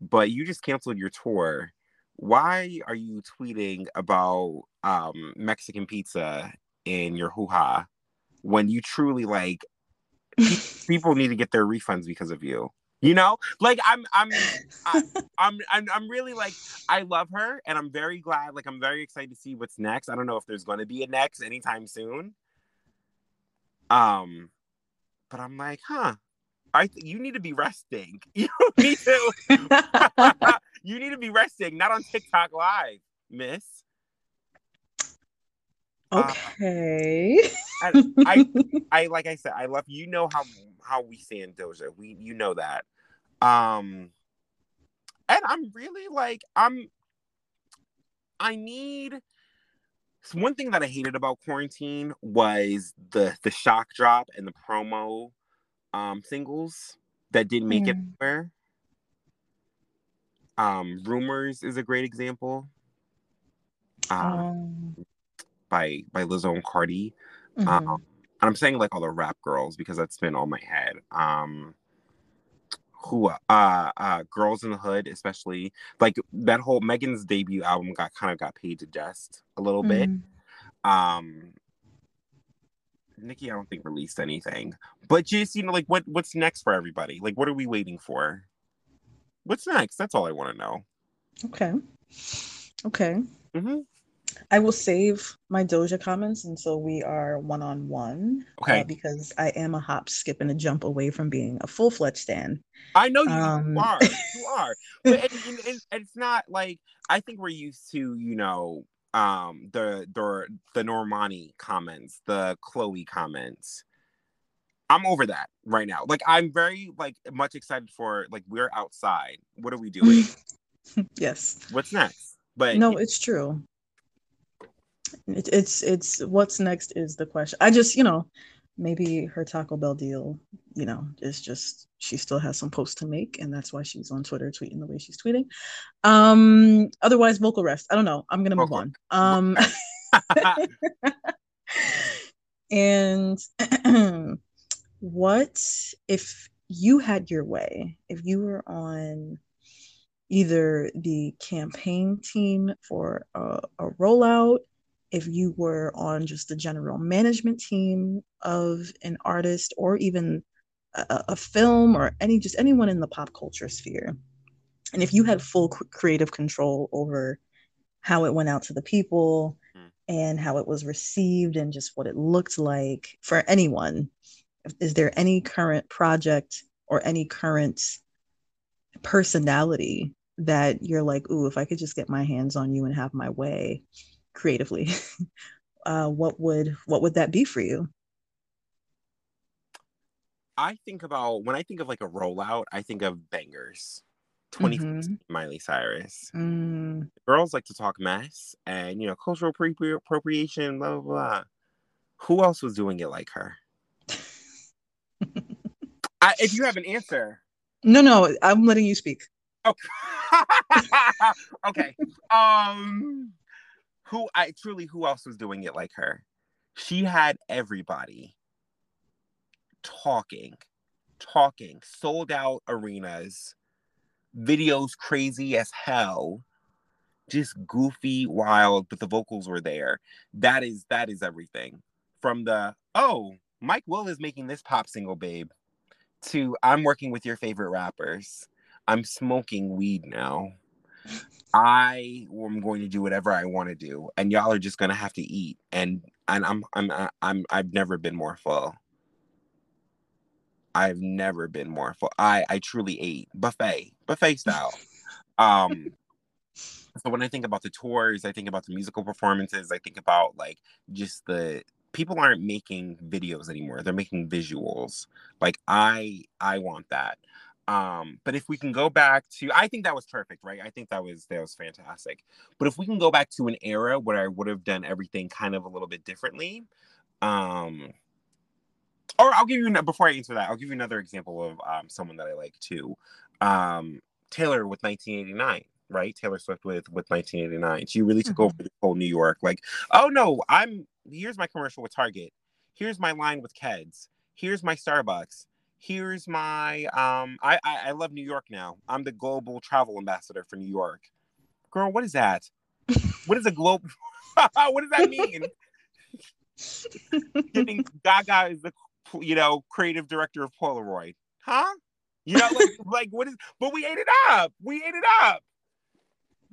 but you just canceled your tour why are you tweeting about um, Mexican pizza in your hoo ha when you truly like people need to get their refunds because of you? You know, like I'm, I'm, I, I'm, I'm, I'm really like I love her, and I'm very glad. Like I'm very excited to see what's next. I don't know if there's going to be a next anytime soon. Um, but I'm like, huh? I th- you need to be resting. You need to you need to be resting, not on TikTok live, miss. Okay. Uh, I, I like I said, I love you know how how we stand Doja. We you know that. Um and I'm really like I'm I need one thing that I hated about quarantine was the the shock drop and the promo um, singles that didn't make it anywhere. Um, Rumors is a great example. Um, oh. by by Lizzo and Cardi. Mm-hmm. Um, and I'm saying like all the rap girls because that's been on my head. Um, who uh uh girls in the hood especially like that whole megan's debut album got kind of got paid to dust a little mm-hmm. bit um Nicki, I don't think released anything. But just you know, like what what's next for everybody? Like what are we waiting for? What's next? That's all I want to know. Okay. Okay. Mm-hmm. I will save my Doja comments until we are one on one. Okay. Uh, because I am a hop, skip, and a jump away from being a full fledged stan. I know you um... are. You are. But and, and, and it's not like I think we're used to, you know, um the the the Normani comments, the Chloe comments. I'm over that right now. Like I'm very like much excited for like we're outside. What are we doing? yes. What's next? But no, it's true. It, it's it's what's next is the question. I just you know maybe her Taco Bell deal, you know, is just she still has some posts to make, and that's why she's on Twitter tweeting the way she's tweeting. Um, otherwise, vocal rest. I don't know. I'm gonna move on. Um, and what if you had your way? If you were on either the campaign team for a, a rollout if you were on just the general management team of an artist or even a, a, film or any just anyone in the pop culture sphere and if you had full creative control over how it went out to the people mm. and how it was received and just what it looked like for anyone is there any current project or any current personality that you're like ooh if i could just get my hands on you and have my way creatively uh, what would what would that be for you i think about when i think of like a rollout i think of Bangerz 20 mm-hmm. miley cyrus mm. girls like to talk mess and you know cultural appropriation blah blah blah who else was doing it like her I, if you have an answer no no i'm letting you speak Okay. okay. Um who I truly who else was doing it like her? She had everybody talking, talking, sold out arenas, videos crazy as hell, just goofy, wild, but the vocals were there. That is that is everything. From the oh, Mike Will is making this pop single, babe, to I'm working with your favorite rappers. I'm smoking weed now. I am going to do whatever I want to do, and y'all are just gonna have to eat. And and I'm I'm I'm I've never been more full. I've never been more full. I I truly ate buffet buffet style. Um. So when I think about the tours, I think about the musical performances. I think about like just the people aren't making videos anymore. They're making visuals. Like I I want that. Um, but if we can go back to, I think that was perfect, right? I think that was that was fantastic. But if we can go back to an era where I would have done everything kind of a little bit differently, um, or I'll give you before I answer that, I'll give you another example of um, someone that I like too. Um, Taylor with 1989 right? Taylor Swift with with 1989. She really took mm-hmm. over the whole New York. Like, oh no, I'm here's my commercial with Target. Here's my line with Keds. Here's my Starbucks here's my um I, I I love New York now. I'm the global travel ambassador for New York. Girl, what is that? what is a global what does that mean? Giving Gaga is the you know creative director of Polaroid. Huh? You know, like, like what is but we ate it up. We ate it up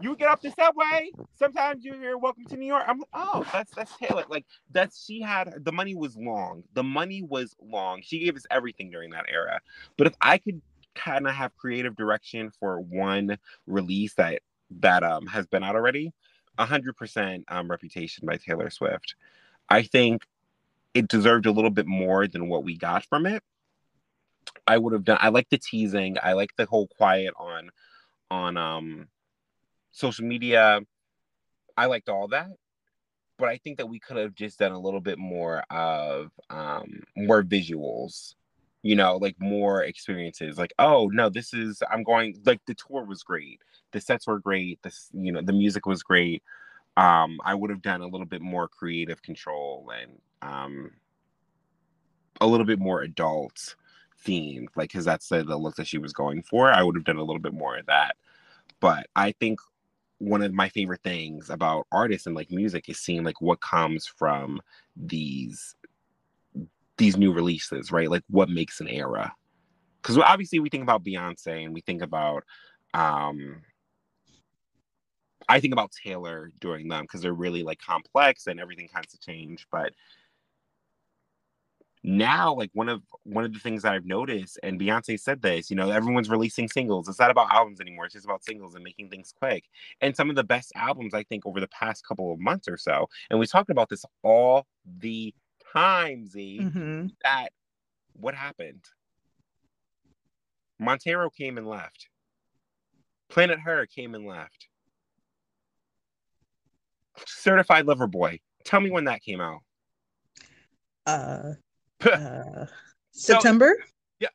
you get off the subway. Sometimes you hear "Welcome to New York." I'm like, oh, that's that's Taylor. Like that's she had the money was long. The money was long. She gave us everything during that era. But if I could kind of have creative direction for one release that that um has been out already, hundred percent um Reputation by Taylor Swift. I think it deserved a little bit more than what we got from it. I would have done. I like the teasing. I like the whole quiet on on um social media. I liked all that, but I think that we could have just done a little bit more of um, more visuals, you know, like more experiences. Like, oh no, this is I'm going. Like the tour was great, the sets were great, this you know the music was great. Um, I would have done a little bit more creative control and um, a little bit more adult themed, like because that's the, the look that she was going for. I would have done a little bit more of that. But I think one of my favorite things about artists and like music is seeing like what comes from these these new releases, right? Like what makes an era. Because obviously we think about Beyonce and we think about um I think about Taylor during them because they're really like complex and everything kinds of change. But now like one of one of the things that i've noticed and beyonce said this you know everyone's releasing singles. It's not about albums anymore. It's just about singles and making things quick. And some of the best albums i think over the past couple of months or so and we talked about this all the time z mm-hmm. that what happened? Montero came and left. Planet her came and left. Certified lover boy. Tell me when that came out. Uh uh, September. So, yeah,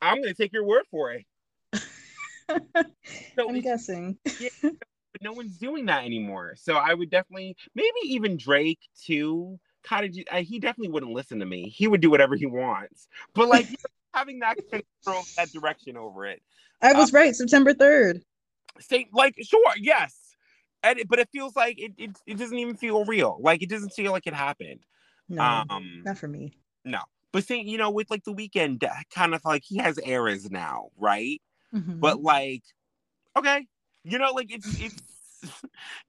I'm going to take your word for it. so I'm guessing. yeah, but no one's doing that anymore. So I would definitely, maybe even Drake too. Cottage, uh, he definitely wouldn't listen to me. He would do whatever he wants. But like having that control, that direction over it. I was um, right. September third. Say like sure, yes. And it, but it feels like it, it it doesn't even feel real. Like it doesn't feel like it happened. No, um, not for me. No. But see, you know, with like the Weeknd, kind of like he has eras now, right? Mm-hmm. But like, okay, you know, like it's it's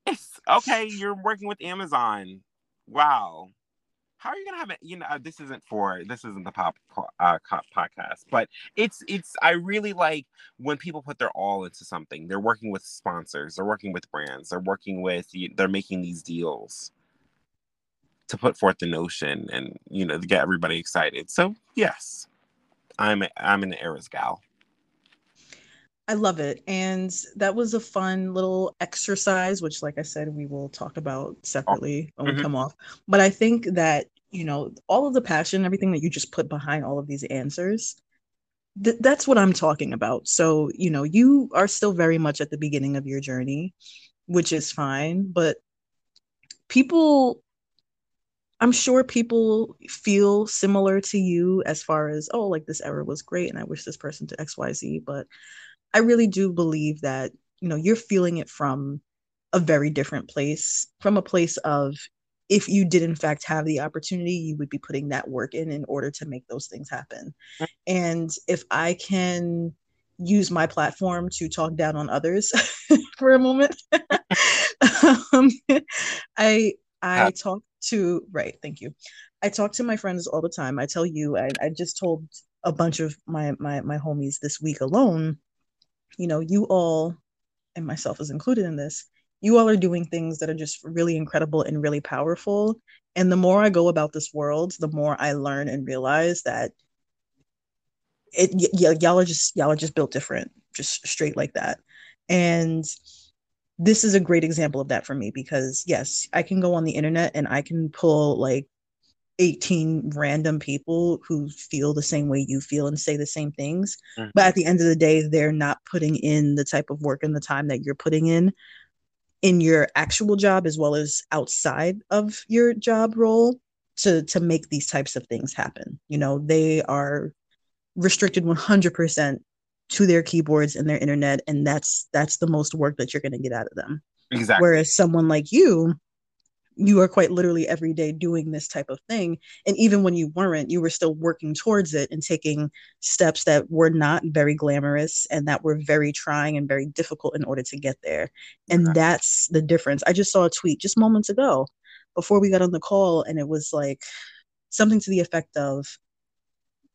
it's okay. You're working with Amazon. Wow. How are you gonna have it? You know, this isn't for this isn't the pop uh, podcast, but it's it's. I really like when people put their all into something. They're working with sponsors. They're working with brands. They're working with. They're making these deals to put forth the notion and you know to get everybody excited. So yes, I'm a, I'm an Eras gal. I love it, and that was a fun little exercise, which, like I said, we will talk about separately when mm-hmm. we come off. But I think that you know all of the passion, everything that you just put behind all of these answers, th- that's what I'm talking about. So, you know, you are still very much at the beginning of your journey, which is fine, but people I'm sure people feel similar to you as far as, oh, like this error was great and I wish this person to XYZ. But I really do believe that, you know, you're feeling it from a very different place, from a place of if you did in fact have the opportunity, you would be putting that work in in order to make those things happen. And if I can use my platform to talk down on others for a moment, um, I I talk to right, thank you. I talk to my friends all the time. I tell you, I, I just told a bunch of my my my homies this week alone. You know, you all and myself is included in this you all are doing things that are just really incredible and really powerful. And the more I go about this world, the more I learn and realize that it y- y'all are just y'all are just built different, just straight like that. And this is a great example of that for me because yes, I can go on the internet and I can pull like 18 random people who feel the same way you feel and say the same things. Mm-hmm. But at the end of the day, they're not putting in the type of work and the time that you're putting in in your actual job as well as outside of your job role to to make these types of things happen you know they are restricted 100% to their keyboards and their internet and that's that's the most work that you're going to get out of them. Exactly. Whereas someone like you you are quite literally every day doing this type of thing and even when you weren't you were still working towards it and taking steps that were not very glamorous and that were very trying and very difficult in order to get there. And okay. that's the difference. I just saw a tweet just moments ago before we got on the call and it was like something to the effect of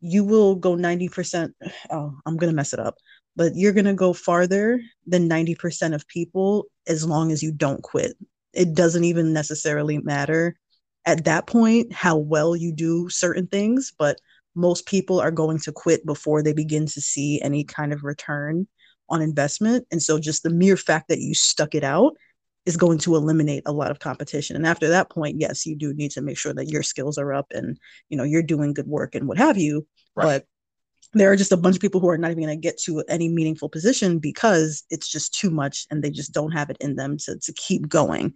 you will go 90% oh i'm going to mess it up but you're going to go farther than 90% of people as long as you don't quit it doesn't even necessarily matter at that point how well you do certain things, but most people are going to quit before they begin to see any kind of return on investment. And so just the mere fact that you stuck it out is going to eliminate a lot of competition. And after that point, yes, you do need to make sure that your skills are up and you know you're doing good work and what have you. Right. But there are just a bunch of people who are not even going to get to any meaningful position because it's just too much and they just don't have it in them to, to keep going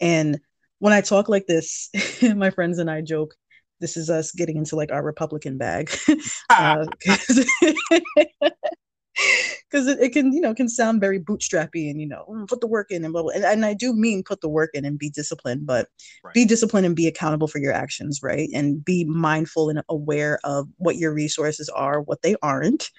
and when i talk like this my friends and i joke this is us getting into like our republican bag uh, because it, it, can you know can sound very bootstrappy and you know mm, put the work in and blah, blah. And, and i do mean put the work in and be disciplined but right. be disciplined and be accountable for your actions right and be mindful and aware of what your resources are what they aren't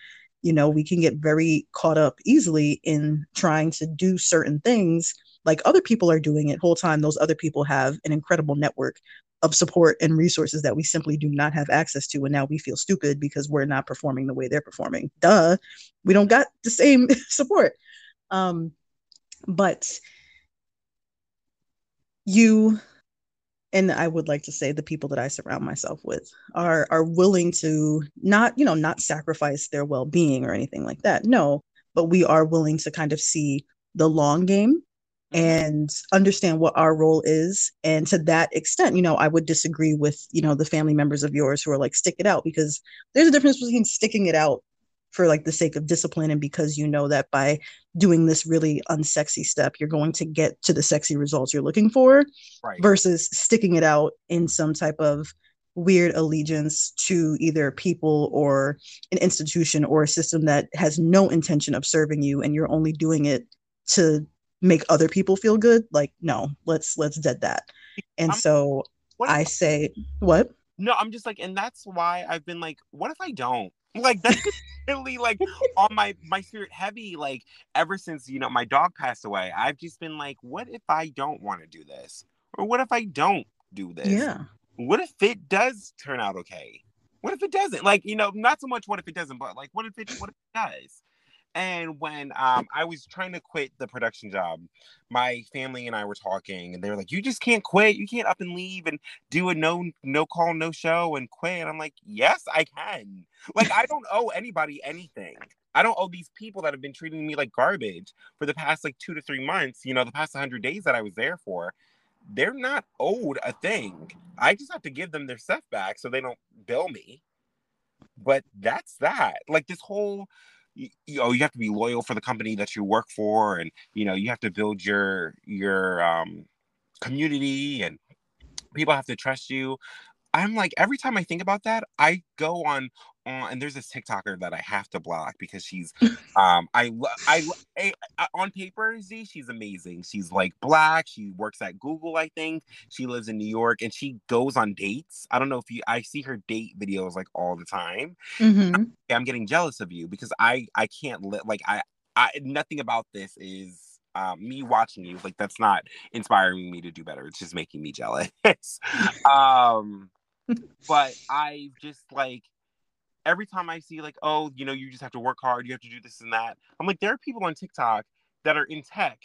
you know we can get very caught up easily in trying to do certain things like other people are doing it whole time those other people have an incredible network of support and resources that we simply do not have access to and now we feel stupid because we're not performing the way they're performing duh we don't got the same support um but you and I would like to say the people that I surround myself with are are willing to not, you know, not sacrifice their well-being or anything like that. No, but we are willing to kind of see the long game Mm-hmm. and understand what our role is and to that extent you know i would disagree with you know the family members of yours who are like stick it out because there's a difference between sticking it out for like the sake of discipline and because you know that by doing this really unsexy step you're going to get to the sexy results you're looking for right. versus sticking it out in some type of weird allegiance to either people or an institution or a system that has no intention of serving you and you're only doing it to make other people feel good like no let's let's dead that. And I'm, so i say what? No i'm just like and that's why i've been like what if i don't? Like that's really like on my my spirit heavy like ever since you know my dog passed away i've just been like what if i don't want to do this? Or what if i don't do this? Yeah. What if it does turn out okay? What if it doesn't? Like you know not so much what if it doesn't but like what if it what if it does and when um, I was trying to quit the production job, my family and I were talking, and they were like, "You just can't quit. You can't up and leave and do a no no call no show and quit." And I'm like, "Yes, I can. Like, I don't owe anybody anything. I don't owe these people that have been treating me like garbage for the past like two to three months. You know, the past 100 days that I was there for." They're not owed a thing. I just have to give them their stuff back so they don't bill me. but that's that. Like this whole you, you know you have to be loyal for the company that you work for and you know you have to build your your um community and people have to trust you. I'm like every time i think about that i go on on and there's this tiktoker that i have to block because she's um i i, I, I on paper z she's amazing. She's like black. She works at google i think. She lives in new york and she goes on dates. I don't know if you i see her date videos like all the time. Mm-hmm. I'm, I'm getting jealous of you because i i can't li- like i i nothing about this is um, me watching you. Like that's not inspiring me to do better. It's just making me jealous. Um but i just like every time i see like oh you know you just have to work hard you have to do this and that i'm like there are people on tiktok that are in tech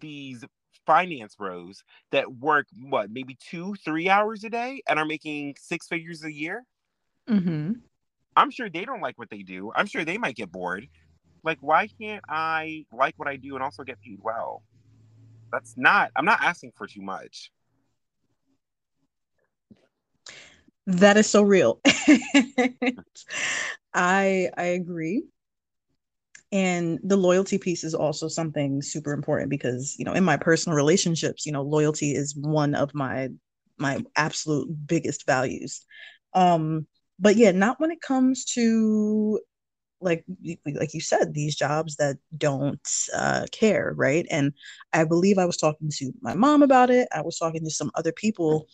these finance bros that work what maybe two three hours a day and are making six figures a year? Mm-hmm. i'm sure they don't like what they do. I'm sure they might get bored. Like why can't i like what i do and also get paid well? That's not i'm not asking for too much that is so real. I i agree. And the loyalty piece is also something super important because you know in my personal relationships you know loyalty is one of my my absolute biggest values. Um but yeah not when it comes to like like you said these jobs that don't uh, care right? And i believe i was talking to my mom about it. I was talking to some other people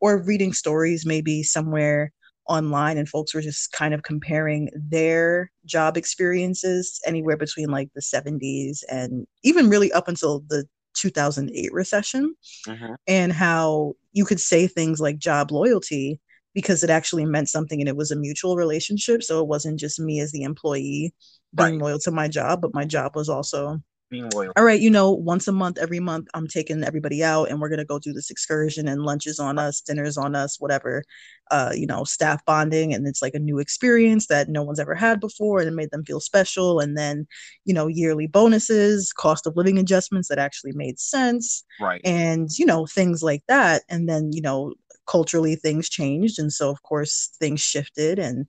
or reading stories maybe somewhere online and folks were just kind of comparing their job experiences anywhere between like the 70s and even really up until the 2008 recession mm-hmm. and how you could say things like job loyalty because it actually meant something and it was a mutual relationship. So it wasn't just me as the employee being right. loyal to my job, but my job was also being loyal. All right, you know, once a month, every month, I'm taking everybody out and we're gonna go do this excursion and lunches on us, dinners on us, whatever. Uh, you know, staff bonding, and it's like a new experience that no one's ever had before, and it made them feel special. And then, you know, yearly bonuses, cost of living adjustments that actually made sense, right? And you know, things like that. And then, you know, culturally things changed and so of course things shifted and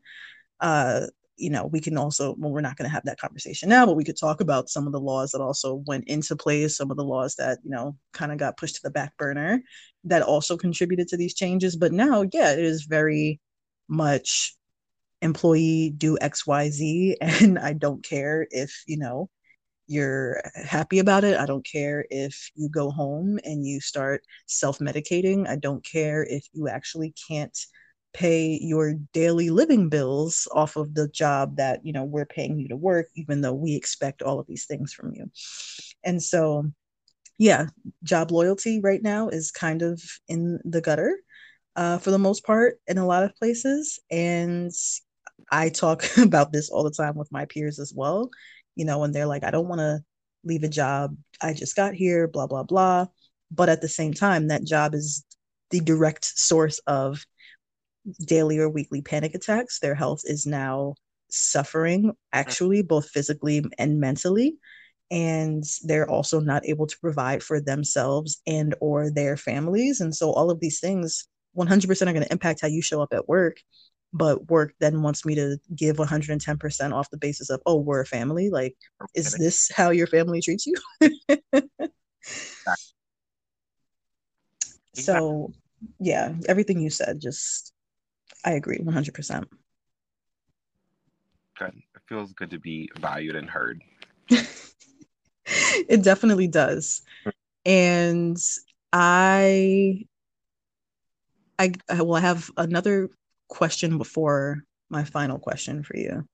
uh you know we can also well we're not going to have that conversation now but we could talk about some of the laws that also went into place some of the laws that you know kind of got pushed to the back burner that also contributed to these changes but now yeah it is very much employee do xyz and i don't care if you know you're happy about it. I don't care if you go home and you start self medicating. I don't care if you actually can't pay your daily living bills off of the job that you know we're paying you to work even though we expect all of these things from you and so yeah job loyalty right now is kind of in the gutter uh, for the most part in a lot of places and i talk about this all the time with my peers as well you know, when they're like, I don't want to leave a job. I just got here, blah, blah, blah. But at the same time, that job is the direct source of daily or weekly panic attacks. Their health is now suffering, actually, both physically and mentally. And they're also not able to provide for themselves and or their families. And so all of these things 100% are going to impact how you show up at work but work then wants me to give 110% off the basis of oh we're a family like is this how your family treats you so yeah everything you said just i agree 100% good. It feels good to be valued and heard. It definitely does. And i I, I will have another question before my final question for you.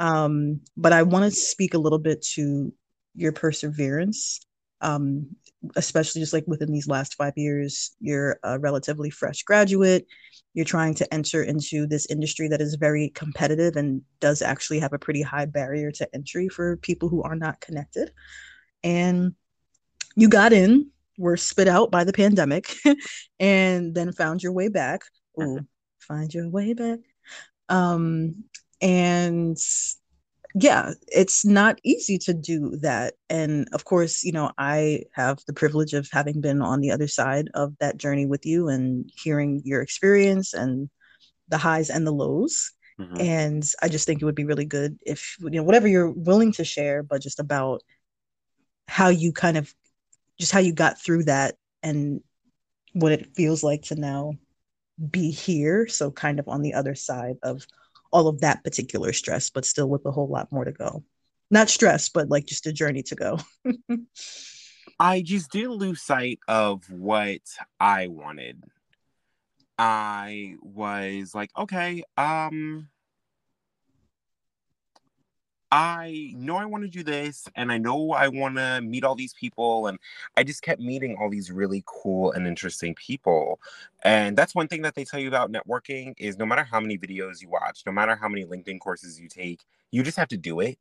Um, but I want to speak a little bit to your perseverance, um, especially just like within these last five years. You're a relatively fresh graduate. You're trying to enter into this industry that is very competitive and does actually have a pretty high barrier to entry for people who are not connected. And you got in, were spit out by the pandemic, and then found your way back. Ooh, find your way back. Um, and yeah, it's not easy to do that. And of course, you know, I have the privilege of having been on the other side of that journey with you and hearing your experience and the highs and the lows. Mm-hmm. And I just think it would be really good if, you know, whatever you're willing to share, but just about how you kind of, just how you got through that and what it feels like to now be here. So, kind of on the other side of all of that particular stress, but still with a whole lot more to go. Not stress, but like just a journey to go. I just didn't lose sight of what I wanted. I was like, okay, um, I know I want to do this and I know I want to meet all these people. And I just kept meeting all these really cool and interesting people. And that's one thing that they tell you about networking is no matter how many videos you watch, no matter how many LinkedIn courses you take, you just have to do it.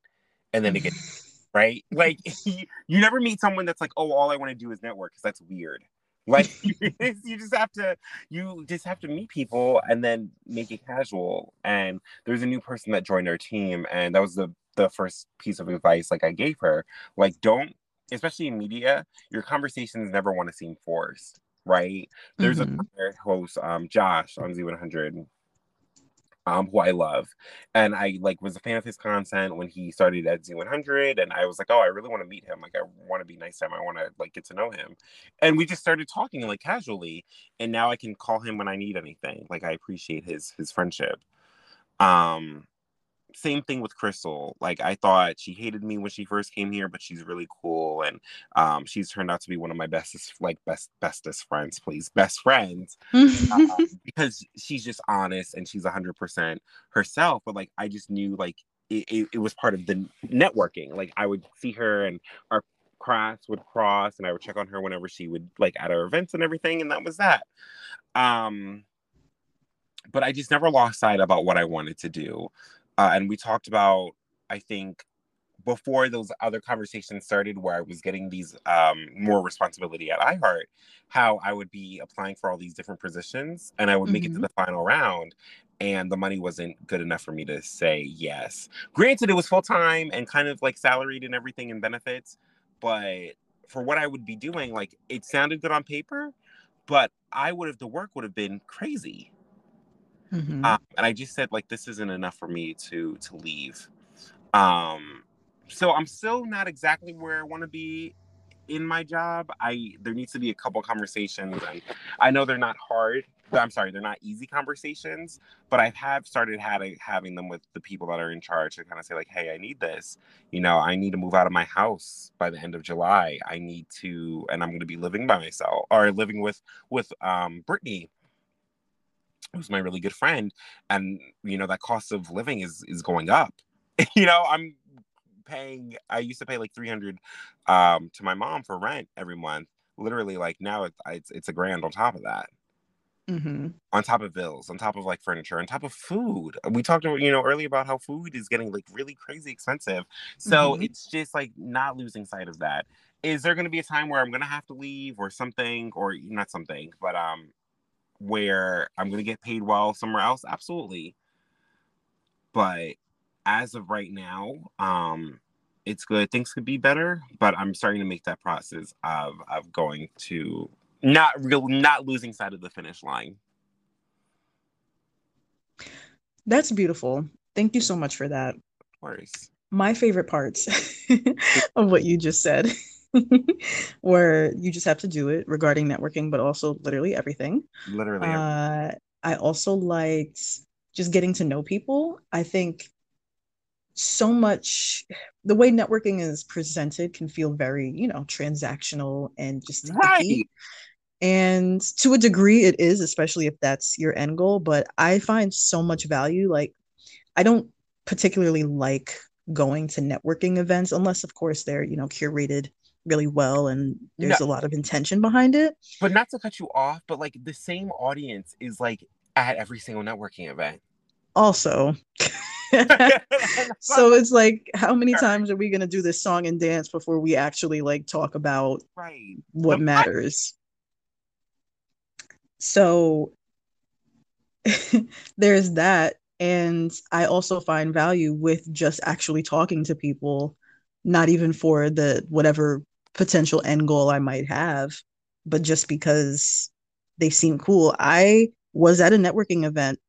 And then it gets right. Like you, never meet someone that's like, oh, all I want to do is network because that's weird. Like you just have to you just have to meet people and then make it casual. And there's a new person that joined our team, and that was the the first piece of advice like I gave her. Like, don't, especially in media, your conversations never want to seem forced, right? There's mm-hmm. a host, um, Josh on Z100, um, who I love, and I like was a fan of his content when he started at Z100, and I was like, oh, I really want to meet him. Like, I want to be nice to him. I want to like get to know him, and we just started talking like casually, and now I can call him when I need anything. Like, I appreciate his his friendship. Um, same thing with Crystal. Like I thought she hated me when she first came here, but she's really cool, and um, she's turned out to be one of my bestest, like best bestest friends, please, best friends, um, because she's just honest and she's hundred percent herself. But like I just knew like it, it, it was part of the networking. Like I would see her and our cross would cross, and I would check on her whenever she would like at our events and everything, and that was that. Um, but I just never lost sight about what I wanted to do. Uh, and we talked about, I think, before those other conversations started, where I was getting these um, more responsibility at iHeart, how I would be applying for all these different positions and I would make mm-hmm. it to mm-hmm. the final round. And the money wasn't good enough for me to say yes. Granted, it was full time and kind of like salaried and everything and benefits. But for what I would be doing, like it sounded good on paper, but I would have, the work would have been crazy. Mm-hmm. Um, and I just said like this isn't enough for me to to leave. Um, so I'm still not exactly where I want to be in my job. I there needs to be a couple conversations, and I know they're not hard. I'm sorry, they're not easy conversations, but I have started having having them with the people that are in charge to kind of say like, "Hey, I need this. You know, I need to move out of my house by the end of July. I need to, and I'm going to be living by myself or living with with um Brittany who's my really good friend, and you know that cost of living is is going up. you know, I'm paying. I used to pay like three hundred um, to my mom for rent every month. Literally, like now it's it's, it's a grand on top of that. Mm-hmm. On top of bills, on top of like furniture, on top of food. We talked, about you know, earlier about how food is getting like really crazy expensive. So mm-hmm. it's just like not losing sight of that. Is there going to be a time where I'm going to have to leave or something, or not something, but um, where I'm going to get paid well somewhere else? Absolutely. But as of right now, um, it's good. Things could be better, but I'm starting to make that process of of going to not real, not losing sight of the finish line. That's beautiful. Thank you so much for that. Of course. My favorite parts of what you just said where you just have to do it regarding networking, but also literally everything. Literally. Everything. Uh, I also liked just getting to know people. I think so much the way networking is presented can feel very, you know, transactional and just right. And to a degree, it is, especially if that's your end goal. But I find so much value. Like, I don't particularly like going to networking events unless, of course, they're, you know, curated really well and there's no, a lot of intention behind it. But not to cut you off, but like the same audience is like at every single networking event. Also. so it's like how many times are we going to do this song and dance before we actually like talk about right. what matters? So there's that and I also find value with just actually talking to people not even for the whatever potential end goal I might have, but just because they seem cool. I was at a networking event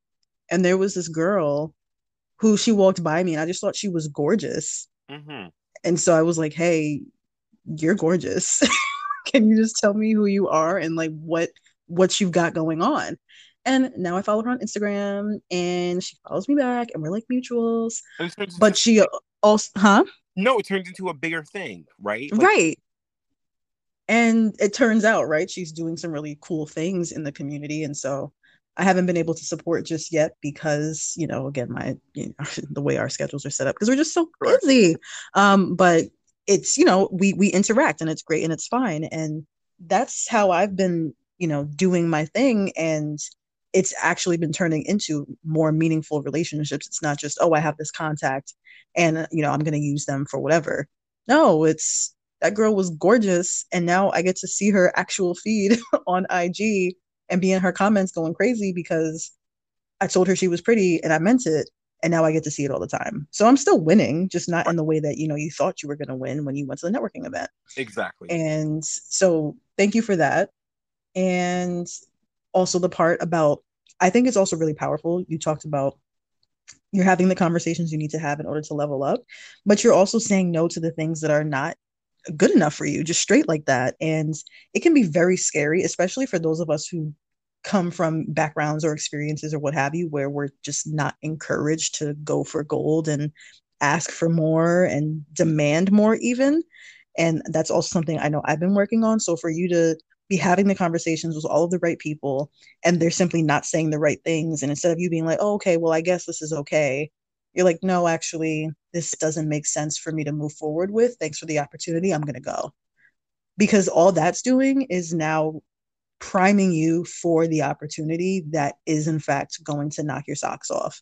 and there was this girl who she walked by me and I just thought she was gorgeous. Mm-hmm. And so I was like, hey, you're gorgeous. Can you just tell me who you are and like what what you've got going on? And now I follow her on Instagram and she follows me back and we're like mutuals. But she also, huh? No, it turns into a bigger thing, right? Like- right. And it turns out, right, she's doing some really cool things in the community. And so I haven't been able to support just yet because, you know, again, my you know, the way our schedules are set up because we're just so busy. Um, but it's you know we we interact and it's great and it's fine. And that's how I've been you know doing my thing. And it's actually been turning into more meaningful relationships. It's not just oh i have this contact and you know i'm going to use them for whatever. No it's that girl was gorgeous and now i get to see her actual feed on ig and be in her comments going crazy because i told her she was pretty and i meant it and now i get to see it all the time. So i'm still winning just not in the way that you know you thought you were going to win when you went to the networking event. Exactly. And so thank you for that. And also the part about I think it's also really powerful. You talked about you're having the conversations you need to have in order to level up, but you're also saying no to the things that are not good enough for you, just straight like that. And it can be very scary, especially for those of us who come from backgrounds or experiences or what have you, where we're just not encouraged to go for gold and ask for more and demand more, even. And that's also something I know I've been working on. So for you to be having the conversations with all of the right people and they're simply not saying the right things and instead of you being like oh, okay well i guess this is okay you're like no actually this doesn't make sense for me to move forward with. Thanks for the opportunity. I'm going to go. Because all that's doing is now priming you for the opportunity that is in fact going to knock your socks off.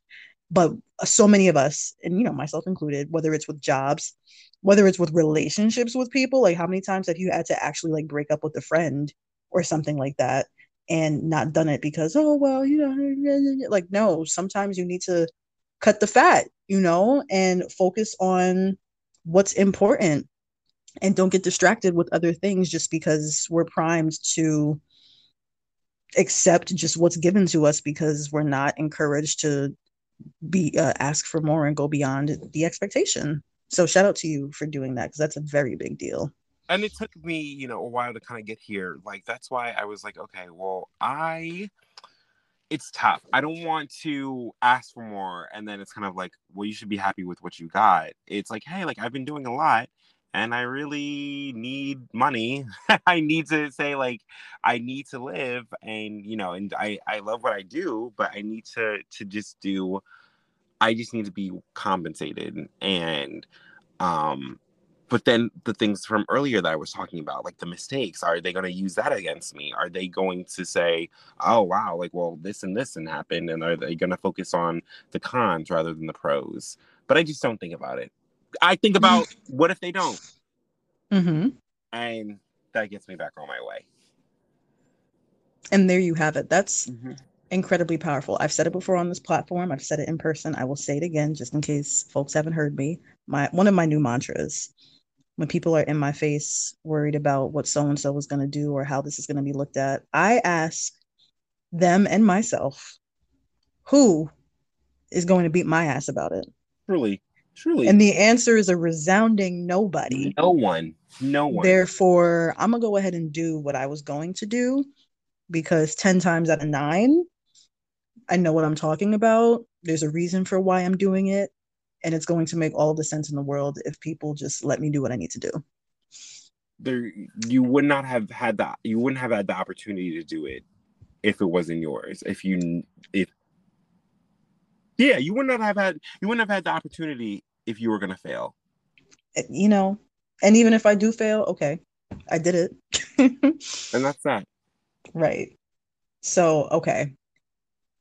But uh, so many of us and you know myself included whether it's with jobs whether it's with relationships with people like how many times have you had to actually like break up with a friend or something like that and not done it because oh well you know like no sometimes you need to cut the fat you know and focus on what's important and don't get distracted with other things just because we're primed to accept just what's given to us because we're not encouraged to be uh, ask for more and go beyond the expectation so shout out to you for doing that because that's a very big deal. And it took me, you know, a while to kind of get here. Like that's why I was like, okay, well, I it's tough. I don't want to ask for more and then it's kind of like, well, you should be happy with what you got. It's like, hey, like I've been doing a lot and I really need money. I need to say like I need to live and you know, and I I love what I do, but I need to to just do I just need to be compensated. And um but then the things from earlier that I was talking about, like the mistakes, are they going to use that against me? Are they going to say, "Oh wow, like well, this and this and happened," and are they going to focus on the cons rather than the pros? But I just don't think about it. I think about what if they don't, mm-hmm. and that gets me back on my way. And there you have it. That's mm-hmm incredibly powerful. I've said it before on this platform. I've said it in person. I will say it again just in case folks haven't heard me. My one of my new mantras when people are in my face worried about what so and so is going to do or how this is going to be looked at, I ask them and myself, who is going to beat my ass about it? Truly. Truly. And the answer is a resounding nobody. No one. No one. Therefore, I'm going to go ahead and do what I was going to do because 10 times out of nine, I know what I'm talking about. There's a reason for why I'm doing it. And it's going to make all the sense in the world if people just let me do what I need to do. There, you would not have had that. You wouldn't have had the opportunity to do it if it wasn't yours. If you, if, yeah, you would not have had. You wouldn't have had the opportunity if you were going to fail. You know, and even if I do fail, okay, I did it. and that's that. Right. So, okay.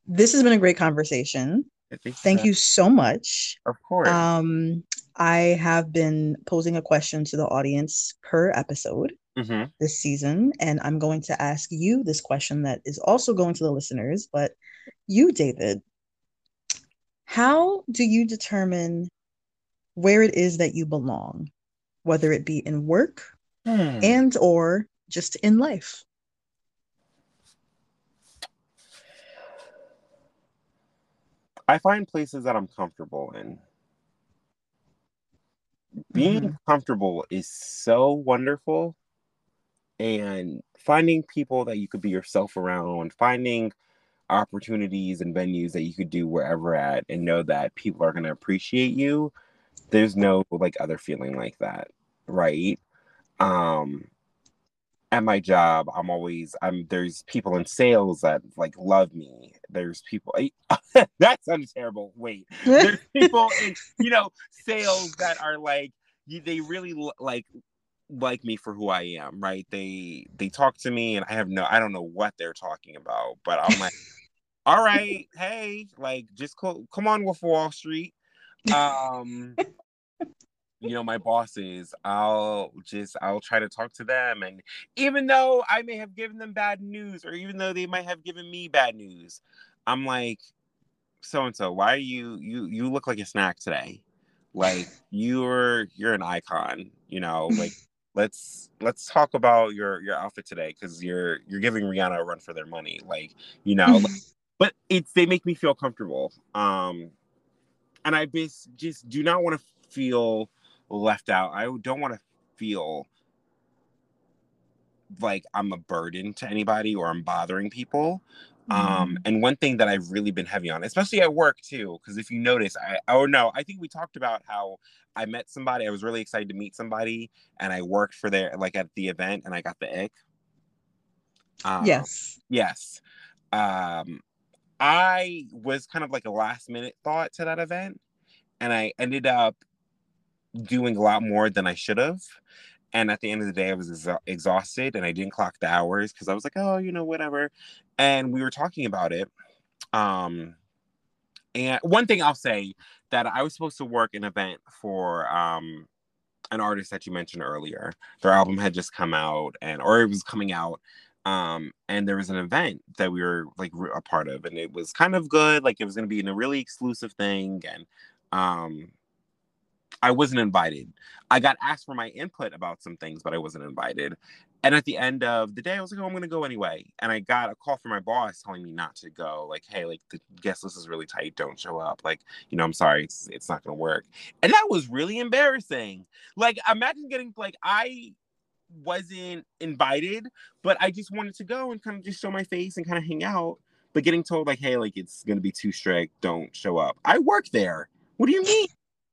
This has been a great conversation. Thank you so much. Of course. Um, I have been posing a question to the audience per episode mm-hmm. this season, and I'm going to ask you this question that is also going to the listeners. But you, David, how do you determine where it is that you belong, whether it be in work hmm. and or just in life? I find places that I'm comfortable in. Being mm-hmm. comfortable is so wonderful. And finding people that you could be yourself around, finding opportunities and venues that you could do wherever at and know that people are going to appreciate you there's no like other feeling like that right um at my job i'm always i'm there's people in sales that like love me there's people that sounds terrible wait. There's people in you know sales that are like they really like like me for who i am right? They they talk to me and i have no i don't know what they're talking about but i'm like all right hey like just co- come on with wall street. Um you know my bosses i'll just i'll try to talk to them and even though i may have given them bad news or even though they might have given me bad news i'm like so and so why are you you you look like a snack today? Like you're you're an icon you know like let's let's talk about your your outfit today because you're you're giving rihanna a run for their money like you know but it's they make me feel comfortable um and i just just do not want to feel left out. I don't want to feel like I'm a burden to anybody or I'm bothering people. Um, mm-hmm. Um, and one thing that I've really been heavy on, especially at work too, because if you notice, I oh no, I think we talked about how I met somebody. I was really excited to meet somebody, and I worked for their like at the event, and I got the ick. Um, yes. Yes. Um, I was kind of like a last minute thought to that event, and I ended up doing a lot more than I should have. And at the end of the day, I was exhausted and I didn't clock the hours because I was like, oh, you know, whatever. And we were talking about it. Um, and one thing I'll say that I was supposed to work an event for um, an artist that you mentioned earlier. Their album had just come out, and or it was coming out, um, and there was an event that we were like a part of, and it was kind of good. Like it was going to be in a really exclusive thing, and um, I wasn't invited. I got asked for my input about some things, but I wasn't invited. And at the end of the day, I was like, oh, I'm going to go anyway. And I got a call from my boss telling me not to go. Like, hey, like the guest list is really tight. Don't show up. Like, you know, I'm sorry. It's, it's not going to work. And that was really embarrassing. Like, imagine getting, like, I wasn't invited, but I just wanted to go and kind of just show my face and kind of hang out. But getting told, like, hey, like, it's going to be too strict. Don't show up. I work there. What do you mean?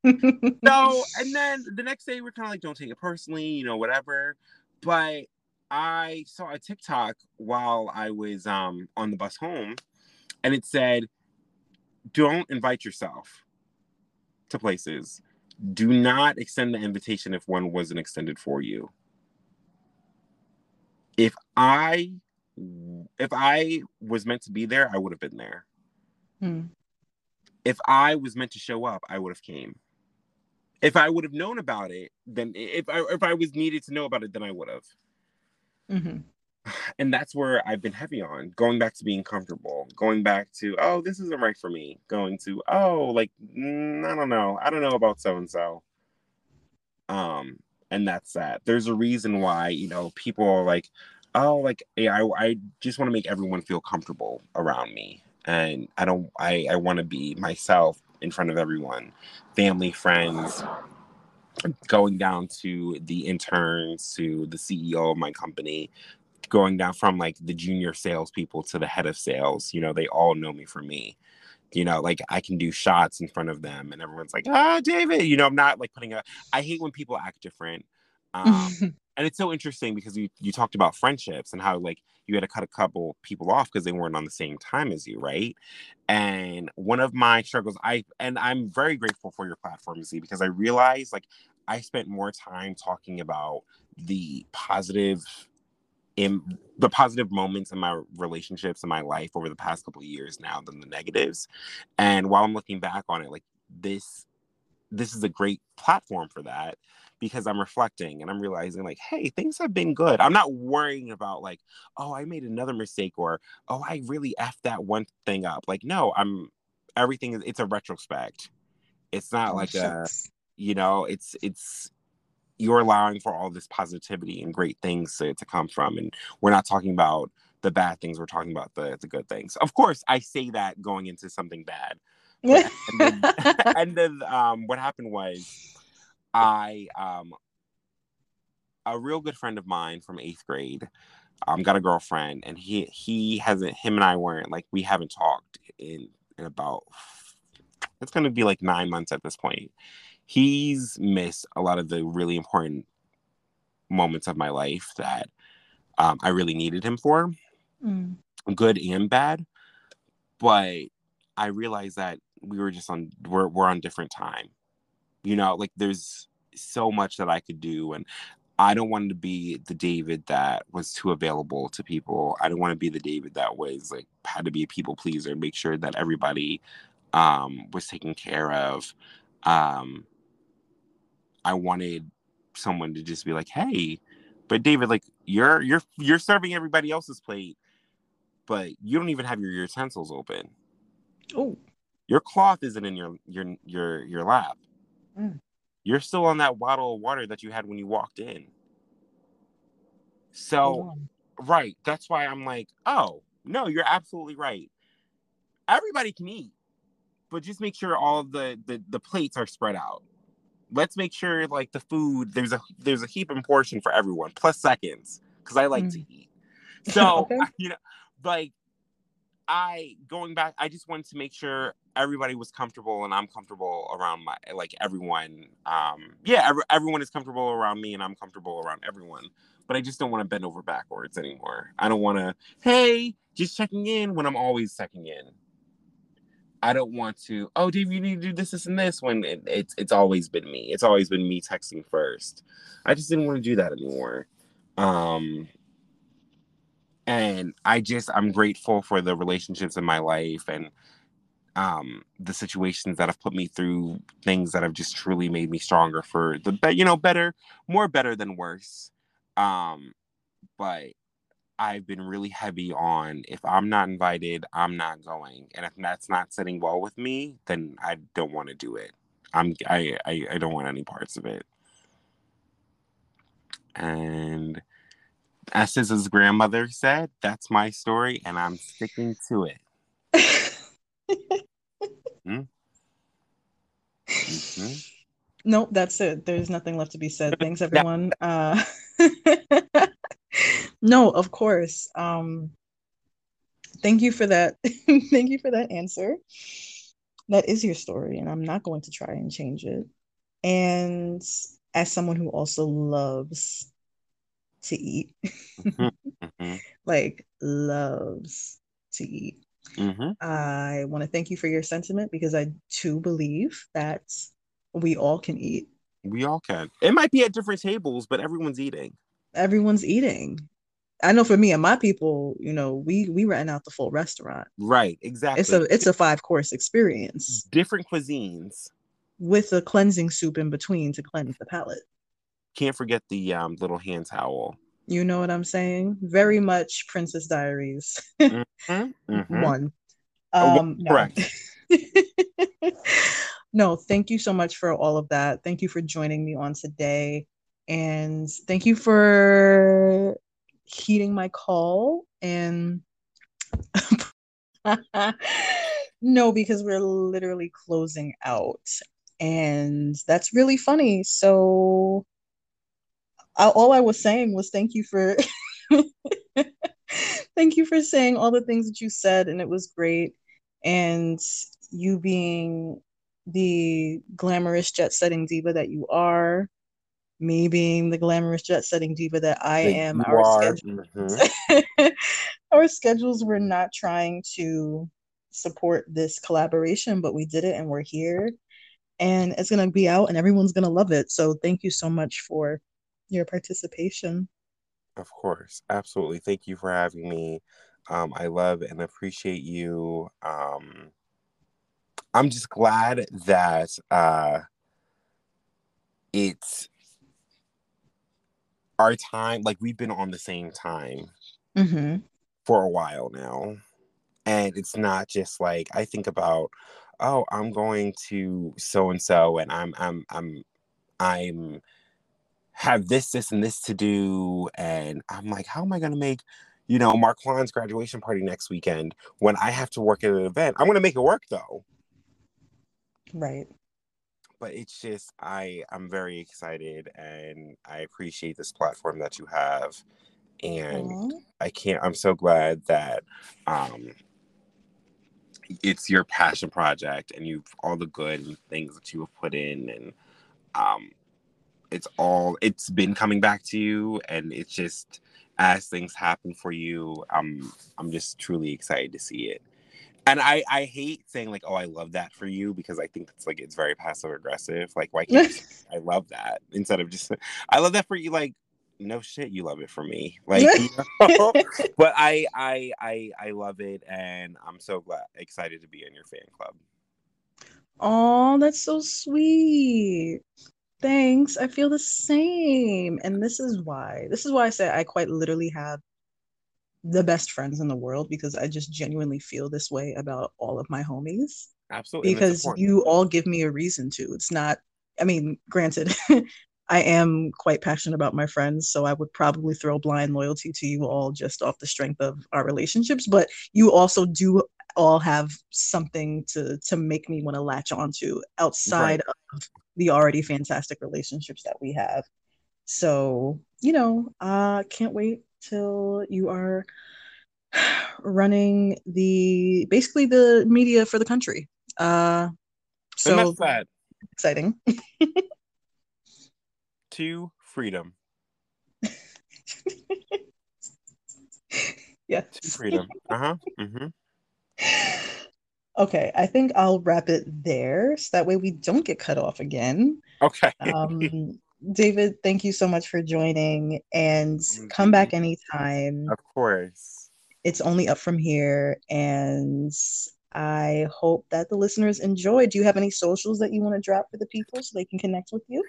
so and then the next day we're kind of like don't take it personally you know whatever. But i saw a tiktok while i was um on the bus home and it said don't invite yourself to places. Do not extend the invitation if one wasn't extended for you. If i if i was meant to be there i would have been there. Hmm. if i was meant to show up i would have came if I would have known about it, then if I if I was needed to know about it, then I would have. Mm-hmm. And that's where I've been heavy on going back to being comfortable, going back to oh this isn't right for me, going to oh like mm, I don't know, I don't know about so and so. Um, and that's that. There's a reason why you know people are like, oh like yeah, I I just want to make everyone feel comfortable around me, and I don't I I want to be myself in front of everyone family, friends, going down to the interns, to the CEO of my company, going down from like the junior salespeople to the head of sales. You know, they all know me for me. You know, like I can do shots in front of them, and everyone's like, "Ah, David." You know, I'm not like putting a. I hate when people act different. Um, and it's so interesting because you you talked about friendships and how like you had to cut a couple people off because they weren't on the same time as you right? And one of my struggles i and i'm very grateful for your platform z because i realized like i spent more time talking about the positive in the positive moments in my relationships in my life over the past couple of years now than the negatives. And while i'm looking back on it like this this is a great platform for that because I'm reflecting and I'm realizing like, hey, things have been good. I'm not worrying about like, oh, I made another mistake or oh, I really effed that one thing up. Like, no, I'm everything is it's a retrospect. It's not oh, like shucks. a you know, it's it's you're allowing for all this positivity and great things to, to come from. And we're not talking about the bad things, we're talking about the the good things. Of course, I say that going into something bad, and, then, and then um, what happened was I um, a real good friend of mine from eighth grade um, got a girlfriend, and he he hasn't him and I weren't like we haven't talked in in about it's to be like nine months at this point. He's missed a lot of the really important moments of my life that um, I really needed him for, mm. good and bad. But I realized that we were just on we're we're on different time. You know, like there's so much that I could do, and I don't want to be the David that was too available to people. I don't want to be the David that was like had to be a people pleaser, make sure that everybody um, was taken care of. Um, I wanted someone to just be like, "Hey, but David, like you're you're you're serving everybody else's plate, but you don't even have your utensils open. Oh, your cloth isn't in your your your your lap. Mm. You're still on that bottle of water that you had when you walked in. So, right, that's why I'm like, oh no, you're absolutely right. Everybody can eat, but just make sure all the the, the plates are spread out let's make sure like the food there's a there's a heap and portion for everyone plus seconds because I like mm. to eat. So okay. you know, like I going back, I just wanted to make sure everybody was comfortable and I'm comfortable around my like everyone. Um, yeah, every, everyone is comfortable around me and I'm comfortable around everyone. But I just don't want to bend over backwards anymore. I don't want to, hey, just checking in when I'm always checking in. I don't want to, oh, Dave, you need to do this, this, and this when it, it's it's always been me. It's always been me texting first. I just didn't want to do that anymore. Um and I just I'm grateful for the relationships in my life and um the situations that have put me through things that have just truly made me stronger for the you know better more better than worse um but I've been really heavy on if I'm not invited, I'm not going. And if that's not sitting well with me, then I don't want to do it. I'm I, I, I don't want any parts of it. And as his grandmother said, that's my story and I'm sticking to it. hmm? mm-hmm. Nope, that's it. There's nothing left to be said. Thanks everyone. Uh no, of course. Um, thank you for that. thank you for that answer. That is your story, and I'm not going to try and change it. And as someone who also loves to eat, mm-hmm. mm-hmm. like loves to eat, mm-hmm. I want to thank you for your sentiment because I too believe that we all can eat. We all can. It might be at different tables, but everyone's eating everyone's eating. I know for me and my people, you know, we we ran out the full restaurant. Right, exactly. It's a it's a five course experience. Different cuisines with a cleansing soup in between to cleanse the palate. Can't forget the um, little hand towel. You know what I'm saying? Very much Princess Diaries. mm-hmm, mm-hmm. One. Oh, um, oh, correct. No. no, thank you so much for all of that. Thank you for joining me on today. And thank you for heeding my call. And no, because we're literally closing out. And that's really funny. So I, all I was saying was thank you for thank you for saying all the things that you said and it was great and you being the glamorous jet setting diva that you are me being the glamorous jet setting diva that I am, our schedules, mm-hmm. our schedules were not trying to support this collaboration, but we did it and we're here. And it's gonna be out and everyone's gonna love it. So thank you so much for your participation. Of course, absolutely. Thank you for having me. Um, I love and appreciate you. Um, I'm just glad that uh, it's our time, like we've been on the same time mm-hmm. for a while now. And it's not just like I think about, oh, I'm going to so and so and I'm I'm I'm I'm have this, this, and this to do. And I'm like, how am I gonna make, you know, Marquand's graduation party next weekend when I have to work at an event? I'm gonna make it work though. Right. But it's just I I'm very excited and I appreciate this platform that you have and Aww. I can't I'm so glad that um it's your passion project and you've all the good things that you have put in and um it's all it's been coming back to you and it's just as things happen for you i'm i'm just truly excited to see it. And i i hate saying like oh i love that for you because i think it's like it's very passive aggressive like why can't i love that instead of just i love that for you like no shit you love it for me. Like you know? but I, I i i love it and i'm so glad excited to be in your fan club. Oh that's so sweet thanks i feel the same and this is why this is why i say i quite literally have the best friends in the world because i just genuinely feel this way about all of my homies absolutely because you all give me a reason to it's not i mean granted I am quite passionate about my friends, so I would probably throw blind loyalty to you all just off the strength of our relationships. But you also do all have something to to make me want to latch onto outside right. of the already fantastic relationships that we have. So you know, uh, can't wait till you are running the basically the media for the country. Uh, so exciting. to freedom. yes. To freedom. Uh huh. Mm-hmm. Okay, I think I'll wrap it there so that way we don't get cut off again. Okay. um, David, thank you so much for joining and come back anytime. Of course. It's only up from here. And I hope that the listeners enjoy. Do you have any socials that you want to drop for the people so they can connect with you?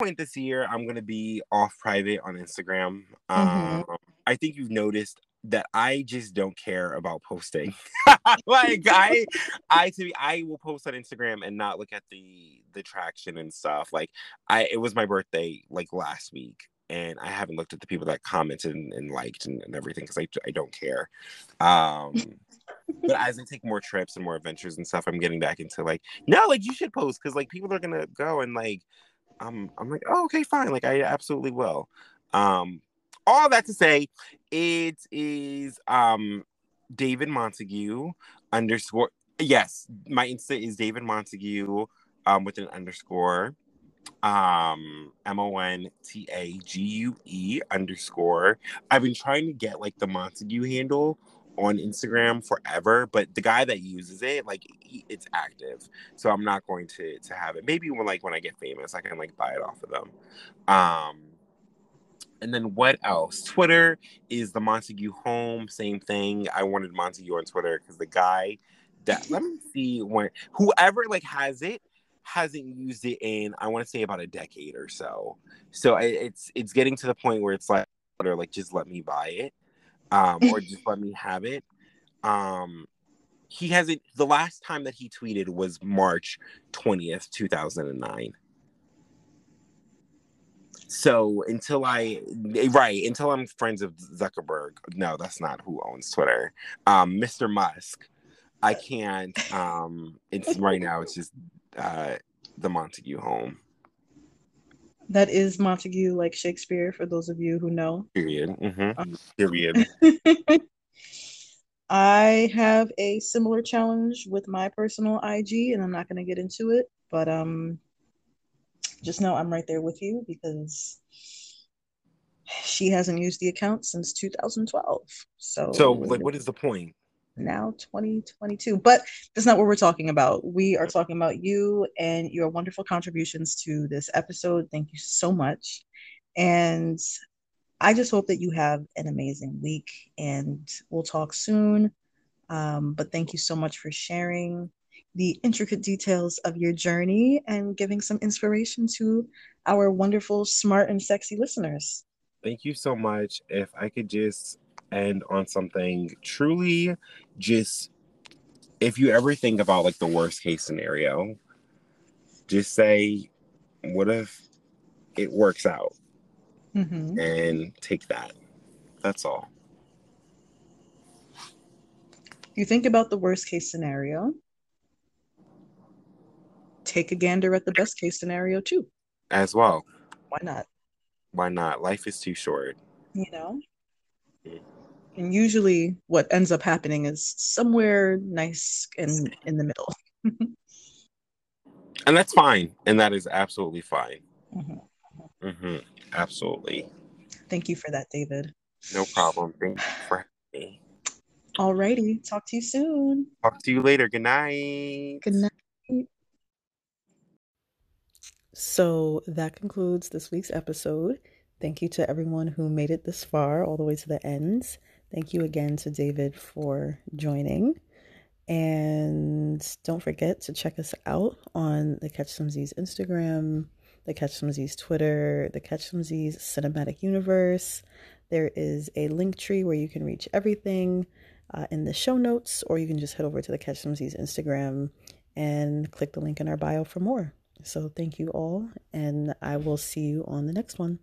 point this year, I'm gonna be off private on Instagram. Mm-hmm. Um, I think you've noticed that I just don't care about posting. like I, I to be, I will post on Instagram and not look at the the traction and stuff. Like I, it was my birthday like last week, and I haven't looked at the people that commented and, and liked and, and everything because I I don't care. Um, but as I take more trips and more adventures and stuff, I'm getting back into like no, like you should post because like people are gonna go and like I'm I'm like, oh, okay, fine. Like I absolutely will. Um, all that to say, it is um David Montague underscore. Yes, my Insta is David Montague um with an underscore. Um M O N T A G U E underscore. I've been trying to get like the Montague handle on Instagram forever, but the guy that uses it, like he, it's active. So I'm not going to to have it. Maybe when like when I get famous, I can like buy it off of them. Um and then what else? Twitter is the Montague home, same thing. I wanted Montague on Twitter because the guy that let me see when whoever like has it hasn't used it in I want to say about a decade or so. So it's it's getting to the point where it's like or like just let me buy it um, or just let me have it. Um, he hasn't. The last time that he tweeted was March twentieth, two thousand and nine. So until I right until I'm friends with Zuckerberg, no, that's not who owns Twitter. Um, Mr. Musk, I can't. Um, it's right now. It's just uh, the Montague home. That is Montague, like Shakespeare, for those of you who know. Period. Mm-hmm. Um, Period. I have a similar challenge with my personal IG, and I'm not going to get into it, but um, just know I'm right there with you because she hasn't used the account since 2012. So, so like, what is the point? now 2022 but that's not what we're talking about. We are talking about you and your wonderful contributions to this episode. Thank you so much. And i just hope that you have an amazing week and we'll talk soon. Um, but thank you so much for sharing the intricate details of your journey and giving some inspiration to our wonderful smart and sexy listeners thank you so much if i could just end on something truly just if you ever think about like the worst case scenario, just say, what if it works out? Mm-hmm. And take that. That's all. You think about the worst case scenario. Take a gander at the best case scenario too. As well. Why not? Why not? Life is too short. You know? Mm. And usually what ends up happening is somewhere nice and in the middle. and that's fine. And that is absolutely fine. Mm-hmm. Mm-hmm. Absolutely. Thank you for that, David. No problem. Thank you for having me. Alrighty. Talk to you soon. Talk to you later. Good night. Good night. So that concludes this week's episode. Thank you to everyone who made it this far, all the way to the end. Thank you again to David for joining. And don't forget to check us out on the Catch Some Z's Instagram, the Catch Some Z's Twitter, the Catch Some Z's Cinematic Universe. There is a Linktree where you can reach everything uh, in the show notes, or you can just head over to the Catch Some Z's Instagram and click the link in our bio for more. So thank you all, and I will see you on the next one.